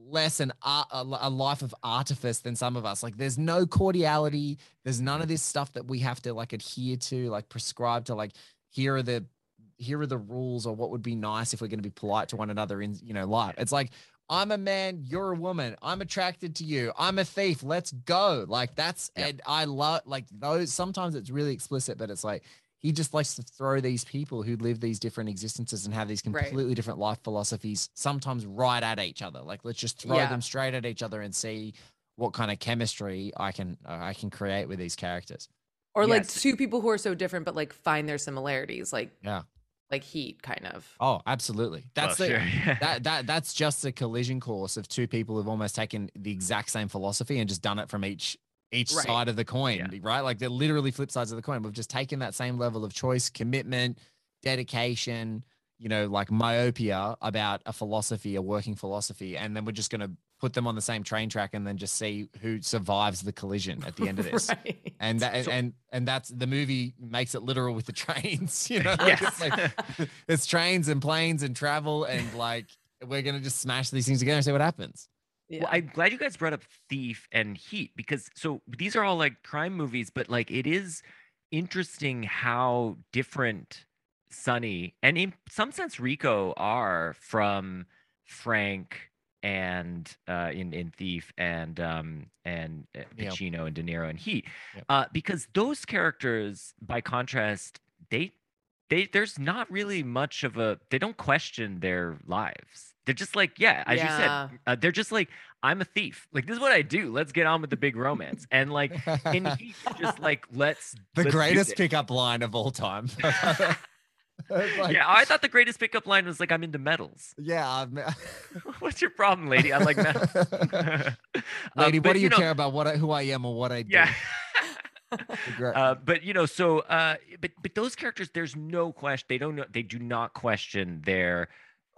less an art, a, a life of artifice than some of us like there's no cordiality there's none of this stuff that we have to like adhere to like prescribe to like here are the here are the rules or what would be nice if we're going to be polite to one another in you know life it's like i'm a man you're a woman i'm attracted to you i'm a thief let's go like that's Yeah. and i love like those sometimes it's really explicit but it's like he just likes to throw these people who live these different existences and have these Right. completely different life philosophies sometimes right at each other like let's just throw Yeah. them straight at each other and see what kind of chemistry i can uh, i can create with these characters or like two people who are so different but like find their similarities like Yeah. Like heat kind of oh absolutely that's Well, the, sure, yeah. that that that's just a collision course of two people who've almost taken the exact same philosophy and just done it from each each Right. side of the coin Yeah. right like they're literally flip sides of the coin we've just taken that same level of choice commitment dedication you know like myopia about a philosophy a working philosophy and then we're just going to put them on the same train track and then just see who survives the collision at the end of this. Right. and that So- and and that's the movie makes it literal with the trains you know? Like, it's like it's trains and planes and travel and like we're gonna just smash these things together and see what happens. Yeah. Well, I'm glad you guys brought up Thief and Heat because so these are all like crime movies, but like it is interesting how different Sonny and in some sense Rico are from Frank and uh, in in Thief and um and uh, Neo. Pacino and De Niro and Heat, Yep. uh, because those characters, by contrast, they they there's not really much of a they don't question their lives. They're just like, yeah, as Yeah. you said, uh, they're just like, I'm a thief. Like this is what I do. Let's get on with the big romance. And like in Heat, just like, let's the let's greatest pickup line of all time. Like, yeah, I thought the greatest pickup line was like, I'm into metals. yeah. What's your problem, lady? I like metals. Lady, but, what do you, know, care about? What I, who I am or what I do? Yeah. Uh, but you know, so uh, but but those characters, there's no question. They don't know. They do not question their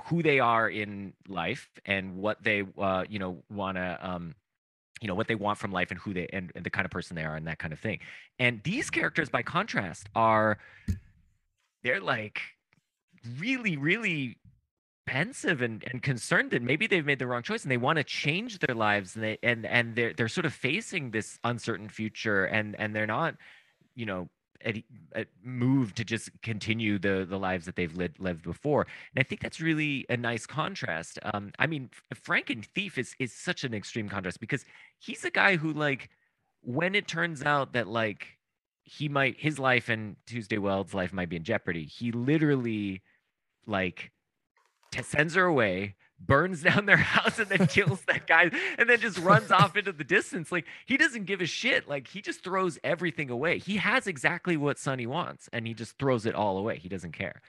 who they are in life and what they uh, you know want to um, you know what they want from life and who they and, and the kind of person they are and that kind of thing. And these characters, by contrast, are they're like really, really pensive and, and concerned that maybe they've made the wrong choice and they want to change their lives and they and and they're they're sort of facing this uncertain future and and they're not you know at, at moved to just continue the the lives that they've lived, lived before. And i think that's really a nice contrast. Um i mean frank and thief is is such an extreme contrast because he's a guy who like when it turns out that like he might his life and tuesday weld's life might be in jeopardy he literally like t- sends her away, burns down their house, and then kills that guy, and then just runs off into the distance. Like he doesn't give a shit. Like he just throws everything away. He has exactly what Sonny wants, and he just throws it all away. He doesn't care.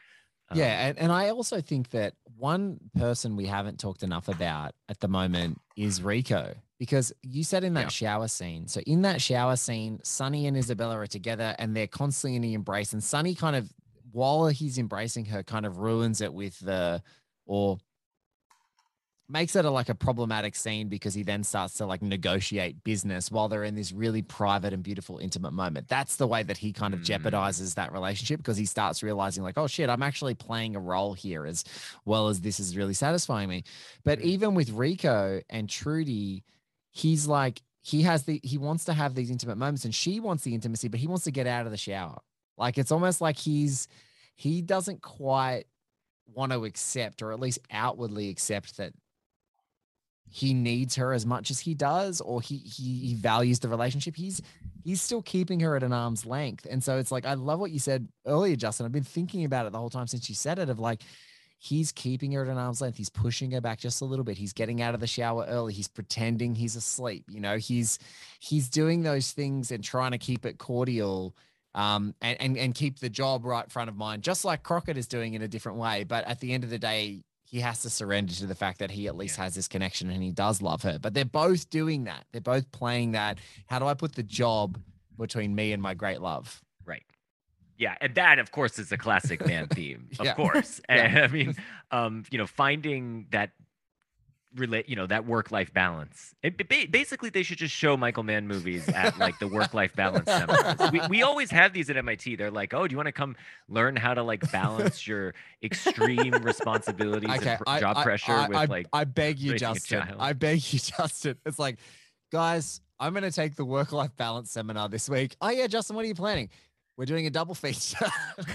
Um, Yeah, and, and I also think that one person we haven't talked enough about at the moment is Rico. Because you said in that Yeah. shower scene. So in that shower scene, Sonny and Isabella are together and they're constantly in the embrace. And Sonny kind of, while he's embracing her, kind of ruins it with the or makes it a, like a problematic scene because he then starts to like negotiate business while they're in this really private and beautiful intimate moment. That's the way that he kind of Mm. jeopardizes that relationship because he starts realizing like oh shit i'm actually playing a role here as well as this is really satisfying me. But even with rico and trudy he's like he has the he wants to have these intimate moments and she wants the intimacy but he wants to get out of the shower. Like it's almost like he's he doesn't quite want to accept or at least outwardly accept that he needs her as much as he does or he he, he values the relationship he's he's still keeping her at an arm's length. And so it's like i love what you said earlier justin. I've been thinking about it the whole time since you said it of like he's keeping her at an arm's length. He's pushing her back just a little bit. He's getting out of the shower early. He's pretending he's asleep you know? He's he's doing those things and trying to keep it cordial um, and, and and keep the job right front of mind, just like Crockett is doing in a different way. But at the end of the day, he has to surrender to the fact that he at least has this connection and he does love her. But they're both doing that. They're both playing that. How do I put the job between me and my great love? Right. Yeah, and that of course is a classic Mann theme, of Yeah. course. Yeah. And I mean, um, you know, finding that relate, you know, that work-life balance. It, ba- basically, they should just show Michael Mann movies at like the work-life balance seminars. We, we always have these at MIT. They're like, oh, do you want to come learn how to like balance your extreme responsibilities and pr- job pressure I, with I- like I beg you, Justin. I beg you, Justin. It's like, guys, I'm going to take the work life balance seminar this week. Oh, yeah, Justin, what are you planning? We're doing a double feature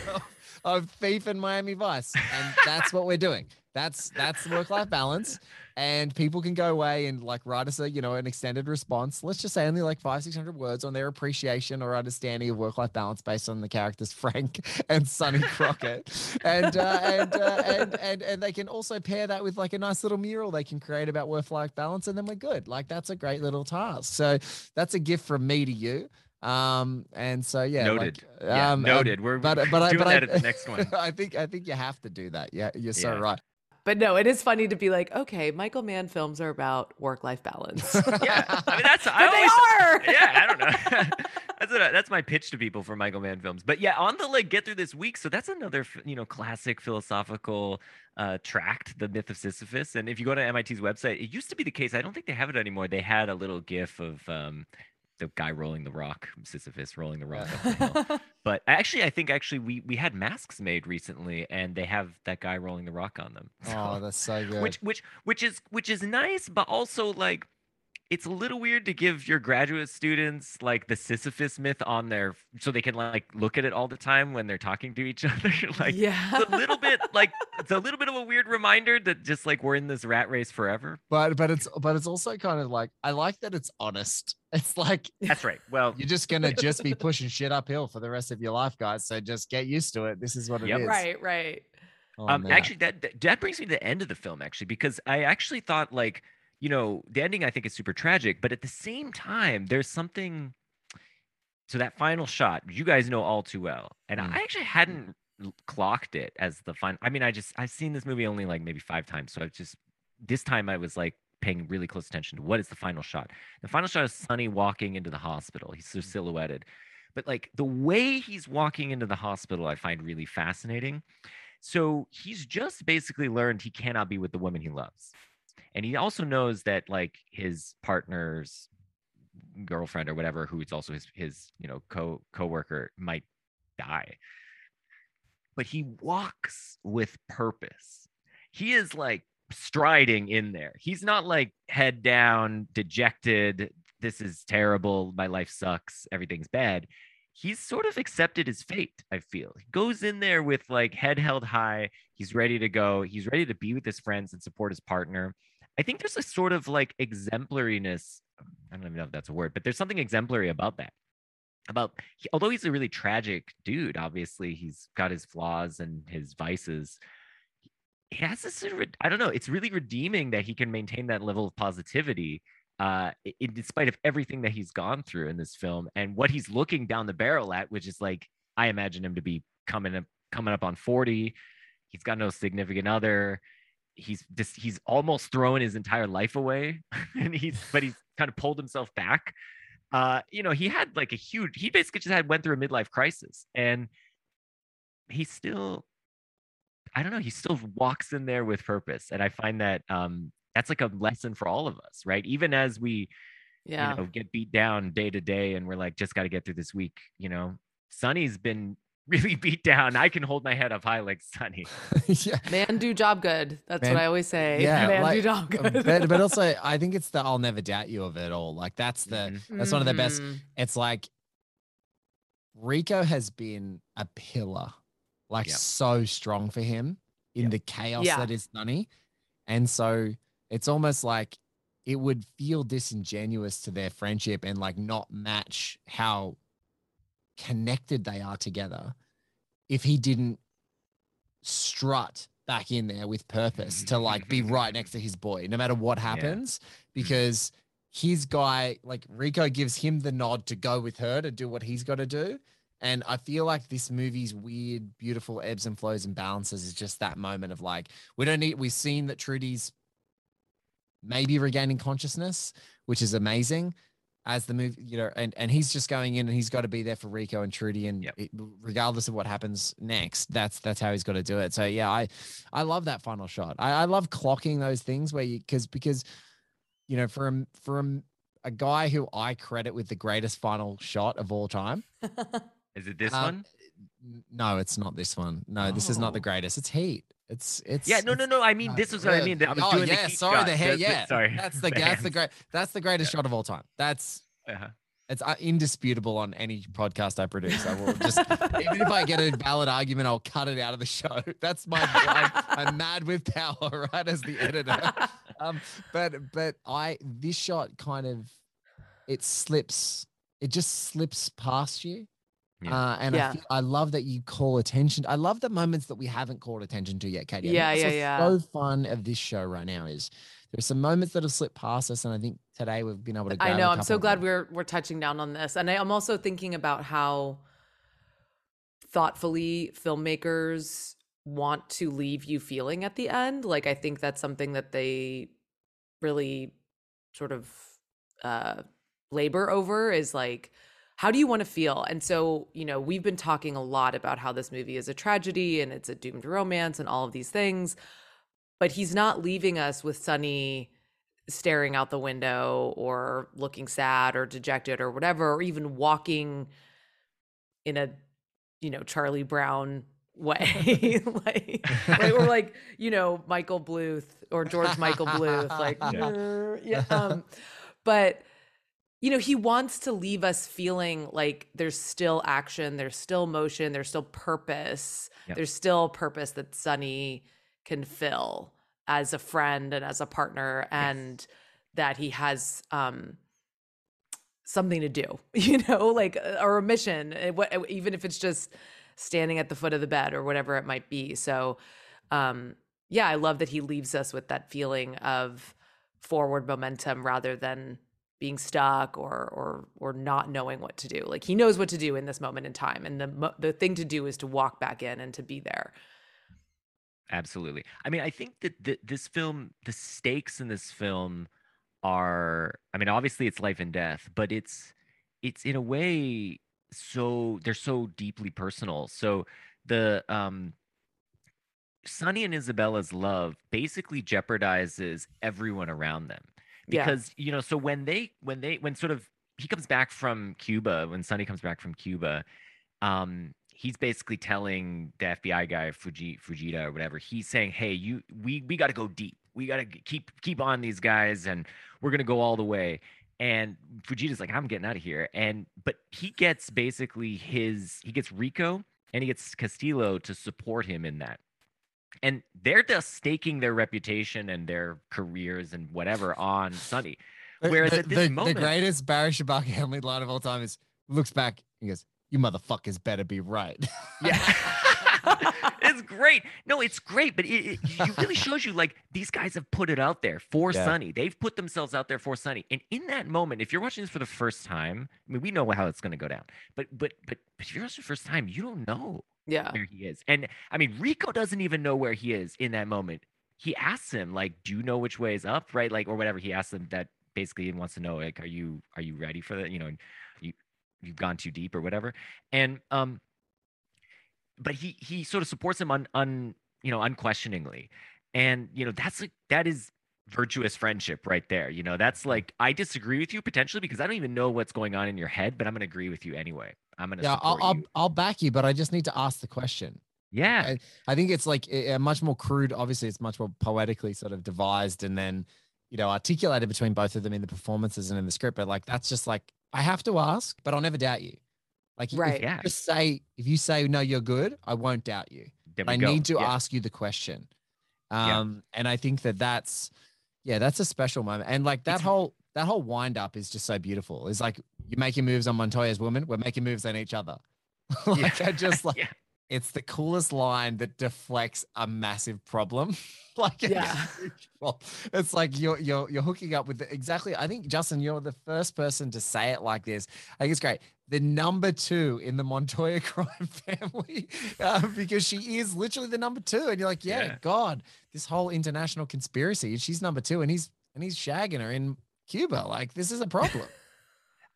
of Thief and Miami Vice. And that's what we're doing. That's that's work life balance. And people can go away and like write us a, you know, an extended response. Let's just say only like five, 600 words on their appreciation or understanding of work life balance based on the characters Frank and Sonny Crockett. and, uh, and, uh, and, and, and they can also pair that with like a nice little mural they can create about work life balance. And then we're good. Like that's a great little task. So that's a gift from me to you. Um, and so, yeah. noted. Like, yeah, um, noted. We're but, but I, doing but that I, at the next one. I think, I think you have to do that. Yeah. You're so Yeah. right. But no, it is funny to be like, okay, Michael Mann films are about work life balance. yeah, I mean that's but I they are. yeah, I don't know. that's what I- that's my pitch to people for Michael Mann films. But yeah, on the like get through this week. So that's another you know classic philosophical uh, tract, the myth of Sisyphus. And if you go to MIT's website, it used to be the case. I don't think they have it anymore. They had a little GIF of um, the guy rolling the rock, Sisyphus rolling the rock up the hill. But actually, I think actually we we had masks made recently, and they have that guy rolling the rock on them. Oh, that's so good. which which which is which is nice but also like it's a little weird to give your graduate students like the Sisyphus myth on their so they can like look at it all the time when they're talking to each other. like yeah. it's a little bit like it's a little bit of a weird reminder that just like we're in this rat race forever. But but it's but it's also kind of like I like that it's honest. It's like That's right. Well, you're just gonna just be pushing shit uphill for the rest of your life, guys. So just get used to it. This is what it is. Yep. Right, right. Oh, um, man. actually, that that- that brings me to the end of the film, actually, because I actually thought like, you know, the ending I think is super tragic, but at the same time, there's something. So that final shot, you guys know all too well, and Mm. I actually hadn't clocked it as the final. I mean, I just I've seen this movie only like maybe five times, so I just this time I was like paying really close attention to what is the final shot. The final shot is Sonny walking into the hospital. He's so silhouetted, but like the way he's walking into the hospital, I find really fascinating. So he's just basically learned he cannot be with the woman he loves. And he also knows that like his partner's girlfriend or whatever, who is also his his, you know, co co-worker might die. But he walks with purpose. He is like striding in there. He's not like head down, dejected, this is terrible, my life sucks, everything's bad he's sort of accepted his fate i feel. He goes in there with like head held high. He's ready to go. He's ready to be with his friends and support his partner. I think there's a sort of like exemplariness i don't even know if that's a word but there's something exemplary about that about he, although he's a really tragic dude obviously he's got his flaws and his vices he has this i don't know it's really redeeming that he can maintain that level of positivity uh, in despite of everything that he's gone through in this film and what he's looking down the barrel at, which is like I imagine him to be coming up coming up on 40. He's got no significant other. He's just he's almost thrown his entire life away. and he's but he's kind of pulled himself back. Uh, you know, he had like a huge he basically just had went through a midlife crisis and he still I don't know, he still walks in there with purpose. And I find that um that's like a lesson for all of us, right? Even as we Yeah. you know get beat down day to day and we're like just got to get through this week you know sonny's been really beat down i can hold my head up high like sonny yeah. Man do job good. That's Man- what I always say. Yeah, Man like, do job good. but, but also I think it's the I'll never doubt you of it all. Like that's the Mhm. that's one of the best. Mhm. It's like Rico has been a pillar, like Yep. so strong for him in Yep. the chaos Yeah. that is Sonny. And so it's almost like it would feel disingenuous to their friendship and like not match how connected they are together if he didn't strut back in there with purpose to like be right next to his boy no matter what happens. Mm. Because his guy like Rico gives him the nod to go with her to do what he's got to do. And I feel like this movie's weird beautiful ebbs and flows and balances is just that moment of like we don't need we've seen that Trudy's maybe regaining consciousness which is amazing as the movie, you know, and, and he's just going in and he's got to be there for Rico and Trudy, and Yep. it, regardless of what happens next, that's that's how he's got to do it. So yeah, I I love that final shot. I, I love clocking those things where you because because you know for a, for a, guy who I credit with the greatest final shot of all time. is it this um, one No, it's not this one. No, this is not the Oh. greatest. It's Heat. It's it's yeah no no no i mean this is what i mean i was oh doing yeah, the sorry, shot. the hair, The- the- yeah, sorry that's the that's the great that's the greatest shot of all time. That's Uh-huh. it's uh, indisputable on any podcast I produce. I will just even if I get a valid argument, I'll cut it out of the show. That's my I'm, I'm mad with power, right? As the editor. Um, but but I this shot kind of it slips. It just slips past you. Yeah. Uh, and I, feel, I love that you call attention. I love the moments that we haven't called attention to yet, Katie. I Yeah, yeah, yeah. So fun of this show right now is there's some moments that have slipped past us, and I think today we've been able to. I grab a know. I'm so glad we're we're touching down on this, and I, I'm also thinking about how thoughtfully filmmakers want to leave you feeling at the end. Like I think that's something that they really sort of uh, labor over is like how do you want to feel and so you know we've been talking a lot about how this movie is a tragedy and it's a doomed romance and all of these things but he's not leaving us with sonny staring out the window or looking sad or dejected or whatever or even walking in a you know charlie brown way like, like or like you know michael bluth or george michael bluth like Yeah. Yeah um but you know, he wants to leave us feeling like there's still action, there's still motion, there's still purpose. Yep. There's still purpose that Sonny can fill as a friend and as a partner and that he has um something to do, you know, like uh, or a mission, what uh, even if it's just standing at the foot of the bed or whatever it might be. So um yeah, I love that he leaves us with that feeling of forward momentum rather than being stuck or or or not knowing what to do. Like he knows what to do in this moment in time, and the the thing to do is to walk back in and to be there. Absolutely. I mean, I think that th- this film, the stakes in this film are, I mean, obviously it's life and death, but it's, it's in a way so they're so deeply personal. So the um Sonny and Isabella's love basically jeopardizes everyone around them Yeah. because you know so when they when they when sort of he comes back from Cuba when Sonny comes back from Cuba um he's basically telling the FBI guy Fuji Fujita or whatever he's saying hey you we we got to go deep. We got to keep keep on these guys and we're going to go all the way. And Fujita's like I'm getting out of here. And but he gets basically his he gets Rico and he gets Castillo to support him in that and they're just staking their reputation and their careers and whatever on Sonny. Whereas the, at this the, moment, the greatest Barry Shabaka Henley line of all time is looks back and goes, "You motherfuckers better be right." yeah, it's great. No, it's great, but it, it you really shows you like these guys have put it out there for Yeah. Sonny. They've put themselves out there for Sonny, and in that moment, if you're watching this for the first time, I mean, we know how it's going to go down, but but but but if you're watching the first time, you don't know Yeah. where he is. And I mean, Rico doesn't even know where he is in that moment. He asks him, like, do you know which way is up? Right. Like, or whatever. He asks him that basically he wants to know, like, are you are you ready for that? You know, you you've gone too deep or whatever. And um but he he sort of supports him un, un you know, unquestioningly. And you know, that's like that is virtuous friendship right there. You know, that's like I disagree with you potentially because I don't even know what's going on in your head, but I'm gonna agree with you anyway. I'm gonna yeah, I'll, support I'll. I'll back you, but I just need to ask the question. Yeah. I think it's like a, a much more crude. Obviously, it's much more poetically sort of devised and then, you know, articulated between both of them in the performances and in the script. But like, that's just like I have to ask, but I'll never doubt you. Like, if Right. you Yeah. just say if you say no, you're good. I won't doubt you. There But I go. need to Yeah. ask you the question. Yeah. Um, and I think that that's, yeah, that's a special moment. And like that It's- whole that whole wind up is just so beautiful. It's like you're making moves on Montoya's woman. We're making moves on each other. like I just like yeah. it's the coolest line that deflects a massive problem. like Yeah. well, it's like you're you're you're hooking up with the, exactly. I think Justin, you're the first person to say it like this. I think it's great. The number two in the Montoya crime family, uh, because she is literally the number two, and you're like, yeah, Yeah. God, this whole international conspiracy. She's number two, and he's and he's shagging her in Cuba. Like this is a problem.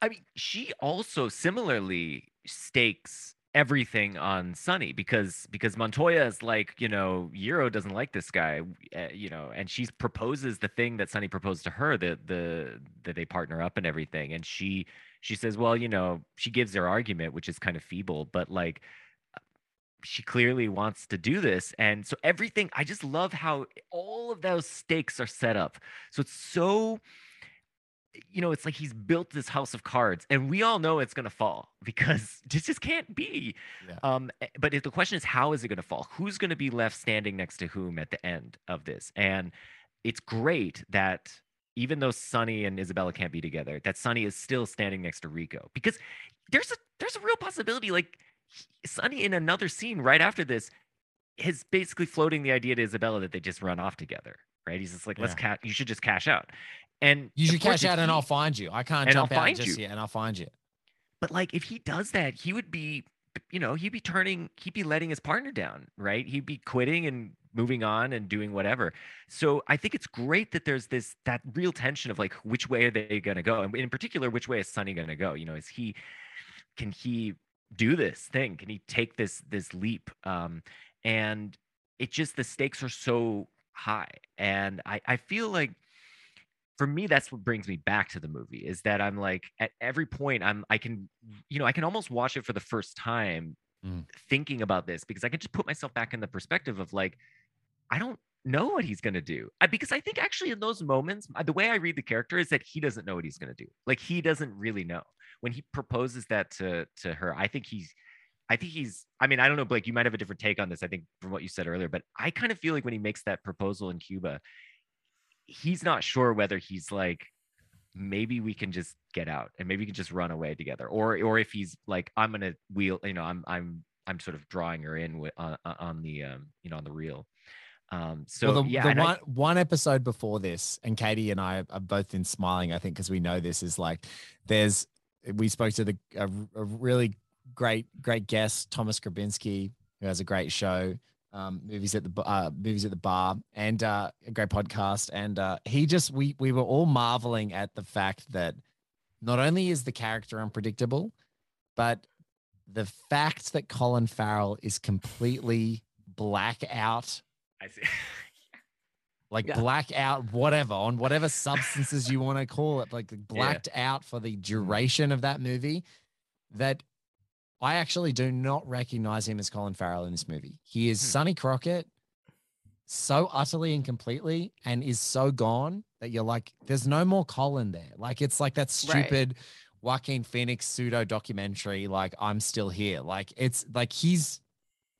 I mean, she also similarly stakes everything on Sonny because because Montoya is like, you know, Yero doesn't like this guy, uh, you know, and she proposes the thing that Sonny proposed to her, the the that they partner up and everything, and she she says, well, you know, she gives her argument, which is kind of feeble, but like she clearly wants to do this. And so everything i just love how all of those stakes are set up. So it's so you know it's like he's built this house of cards and we all know it's going to fall because this just can't be. Yeah. um eh, but if the question is how is it going to fall? Who's going to be left standing next to whom at the end of this? And it's great that even though Sonny and Isabella can't be together, that Sonny is still standing next to Rico because there's a there's a real possibility like Sonny in another scene right after this is basically floating the idea to Isabella that they just run off together, right? He's just like, let's Yeah. cash. You should just cash out, and You should cash out, and I'll find you. I can't and I'll jump out just you. yet, and I'll find you. But like, if he does that, he would be, you know, he'd be turning, he'd be letting his partner down, right? He'd be quitting and moving on and doing whatever. So I think it's great that there's this that real tension of like, which way are they going to go, and in particular, which way is Sonny going to go? You know, is he, can he do this thing? Can he take this this leap? Um, and it just the stakes are so high, and I I feel like for me that's what brings me back to the movie is that i'm like at every point i'm i can you know i can almost watch it for the first time Mm. thinking about this because i can just put myself back in the perspective of like i don't know what he's going to do. I, because i think actually in those moments the way i read the character is that he doesn't know what he's going to do. Like he doesn't really know. When he proposes that to to her i think he's i think he's i mean i don't know blake you might have a different take on this i think from what you said earlier but i kind of feel like when he makes that proposal in cuba he's not sure whether he's like maybe we can just get out and maybe we can just run away together or or if he's like i'm gonna wheel you know i'm i'm i'm sort of drawing her in with uh, uh, on the um you know on the reel um so well, the, yeah the and I- one one episode before this, and Katie and I have both been smiling. I think because we know this is like there's we spoke to the a, a really great great guest Thomas Grabinski who has a great show, um, movies at the uh, movies at the bar, and uh, a great podcast. And uh, he just we we were all marveling at the fact that not only is the character unpredictable, but the fact that Colin Farrell is completely black out I see. like Yeah. black out whatever on whatever substances you want to call it like blacked out for the duration of that movie that i actually do not recognize him as colin farrell in this movie. He is Hmm. sonny crockett so utterly and completely and is so gone that you're like there's no more colin there. Like it's like that Right. stupid joaquin phoenix pseudo documentary like i'm still here. Like it's like he's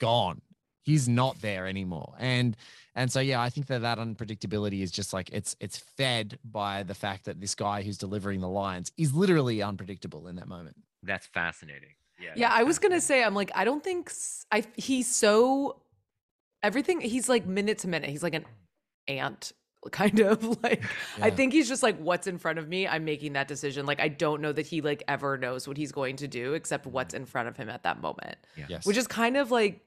gone. He's not there anymore. And and so yeah i think that that unpredictability is just like it's it's fed by the fact that this guy who's delivering the lines is literally unpredictable in that moment. That's fascinating yeah Yeah, I was gonna say, I'm like, I don't think s- I. He's so everything. He's like minute to minute. He's like an ant, kind of like. I think he's just like, what's in front of me. I'm making that decision. Like, I don't know that he like ever knows what he's going to do except what's in front of him at that moment, yes which is kind of like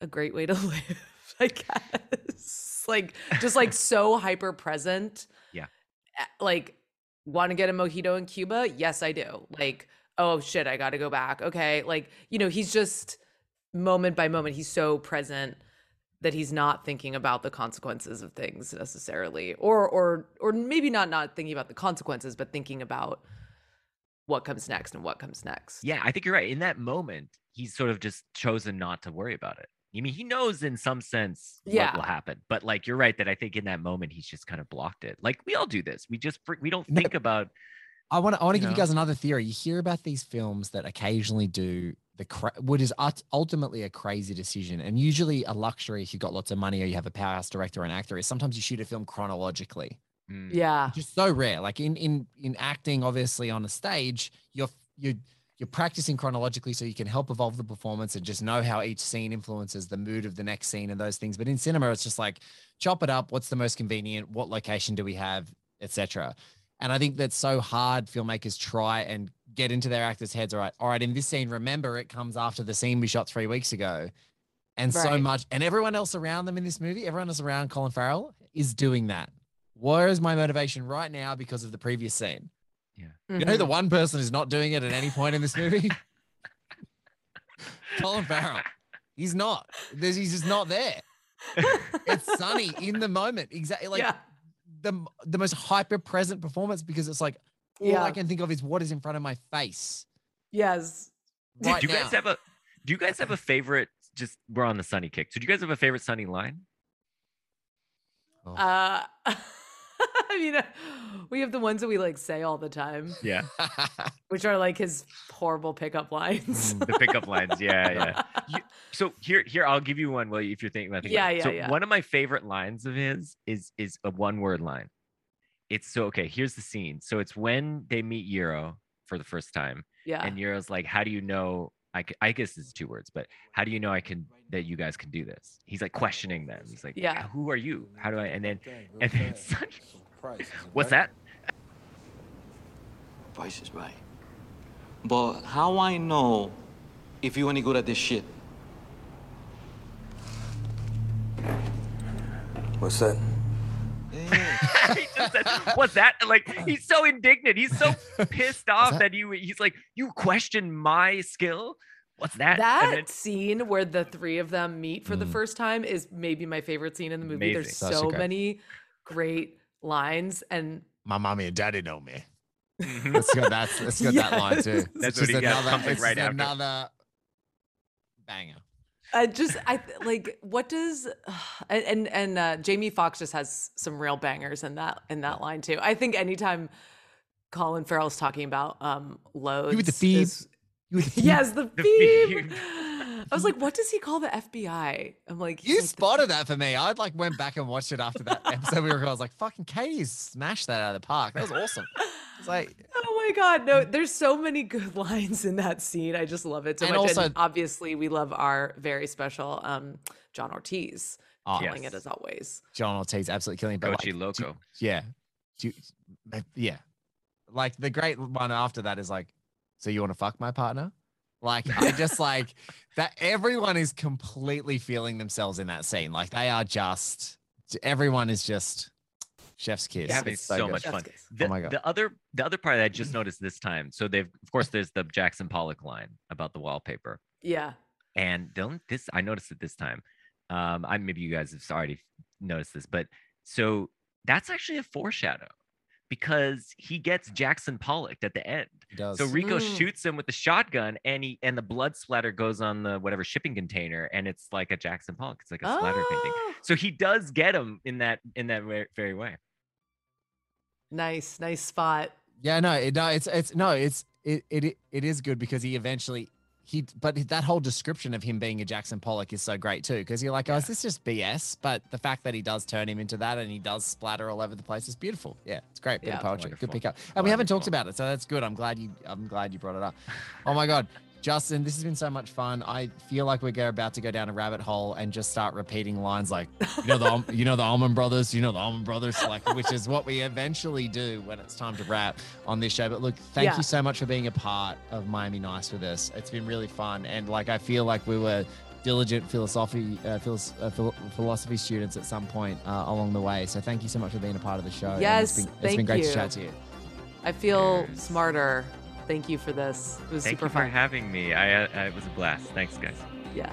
a great way to live, I guess. like, just like so hyper present. Yeah. Eh, Like, want to get a mojito in Cuba? Yes, I do. Like, oh shit, I got to go back. Okay. Like, you know, he's just moment by moment, he's so present that he's not thinking about the consequences of things necessarily. Or or or maybe not not thinking about the consequences but thinking about what comes next and what comes next. Yeah i think you're right. In that moment he's sort of just chosen not to worry about it. I mean he knows in some sense what will happen but like you're right that i think in that moment he's just kind of blocked it. Like we all do this. We just we don't think about I want to. I want to You give you guys another theory. You hear about these films that occasionally do the cra- what is ultimately a crazy decision, and usually a luxury if you've got lots of money or you have a powerhouse director or an actor. Is sometimes you shoot a film chronologically, mm, yeah Just so rare. Like in in in acting, obviously on a stage, you're you're you're practicing chronologically so you can help evolve the performance and just know how each scene influences the mood of the next scene and those things. But in cinema, it's just like chop it up. What's the most convenient? What location do we have, etc. And I think that's so hard. Filmmakers try and get into their actors' heads. All right, all right. In this scene, remember it comes after the scene we shot three weeks ago, and so much. And everyone else around them in this movie, everyone else around Colin Farrell is doing that. Where is my motivation right now because of the previous scene? Yeah. You know the mm-hmm. one person is not doing it at any point in this movie? Colin Farrell. He's not. There's, he's just not there. It's Sonny in the moment. Exactly. Like yeah the the most hyper present performance because it's like all Yeah. I can think of is what is in front of my face yes right do you now. guys have a do you guys have a favorite just we're on the sonny kick so do you guys have a favorite sonny line uh i mean uh, we have the ones that we like say all the time. Yeah. Which are like his horrible pickup lines. Mm, the pickup lines. Yeah yeah. You- so here here i'll give you one well if you're thinking about it. Yeah, yeah, so yeah. one of my favorite lines of his is is a one word line. It's so okay here's the scene. So it's when they meet yero for the first time yeah. and yero's like how do you know I, c- I guess it's two words but how do you know i can that you guys can do this he's like questioning them he's like Yeah. who are you how do i and then and then Sonny, what's that Price is right. But how I know if you any good at this shit? What's that? he just said, what's that like he's so indignant he's so pissed off that- that? you he's like you question my skill what's that that then, scene where the three of them meet for the Mm. first time is maybe my favorite scene in the movie. There's Amazing. Such a so great- many great lines and My mommy and daddy know me. Mhm. Let's go. That's let's go that line too. Yes. It's That's just what he- another, comes, it's right just after. another banger. I just I like what does and and uh, Jamie Foxx just has some real bangers in that in that line too. I think anytime Colin Farrell's talking about um loads, You with the feed. You with the feed. yes, the The feed. feed. I was like, what does he call the FBI? I'm like, You like, spotted that for me. I like went back and watched it after that episode we recorded. I was like, fucking Katie smashed that out of the park. That was awesome. It's like Oh my god, no, there's so many good lines in that scene. I just love it so And much. also- and obviously we love our very special um John Ortiz Oh, killing Yes. it as always. John Ortiz absolutely killing. it, But Coachy like, do- Loco. yeah, Do yeah. Like the great one after that is like, so you want to fuck my partner? Like I just like that. Everyone is completely feeling themselves in that scene. Like they are just. Everyone is just. Chef's kiss. You're having It's so, good. much Chef's fun. kiss. The, Oh my God. the other the other part that I just noticed this time. So they've of course there's the Jackson Pollock line about the wallpaper. Yeah. And don't this I noticed it this time. Um, I maybe you guys have already noticed this, but so that's actually a foreshadow because he gets Jackson Pollock at the end. Does. So Rico Mm. shoots him with the shotgun, and he and the blood splatter goes on the whatever shipping container, and it's like a Jackson Pollock. It's like a splatter painting. Oh, So he does get him in that in that very way. nice, nice spot. Yeah, no, it, no, it's it's no, it's it, it it is good because he eventually he but that whole description of him being a Jackson Pollock is so great too because you're like, oh, is this just BS? But the fact that he does turn him into that and he does splatter all over the place is beautiful. Yeah, it's great. Bit Yeah. of poetry, good Wonderful. pick up. And we haven't talked about it, so that's good. I'm glad you I'm glad you brought it up. Oh my god. Justin, this has been so much fun. I feel like we're about to go down a rabbit hole and just start repeating lines like, you know the you know the Allman Brothers, you know the Allman Brothers, like which is what we eventually do when it's time to wrap on this show. But look, thank Yeah. you so much for being a part of Miami Nice with us. It's been really fun, and like I feel like we were diligent philosophy uh, philos- uh, philosophy students at some point uh, along the way. So thank you so much for being a part of the show. and Yes, it's been, it's thank been great you. to chat to you. I feel Cheers. smarter. Thank you for this. It was Thank super you for fun. having me. I, uh, it was a blast. Thanks, guys. yeah.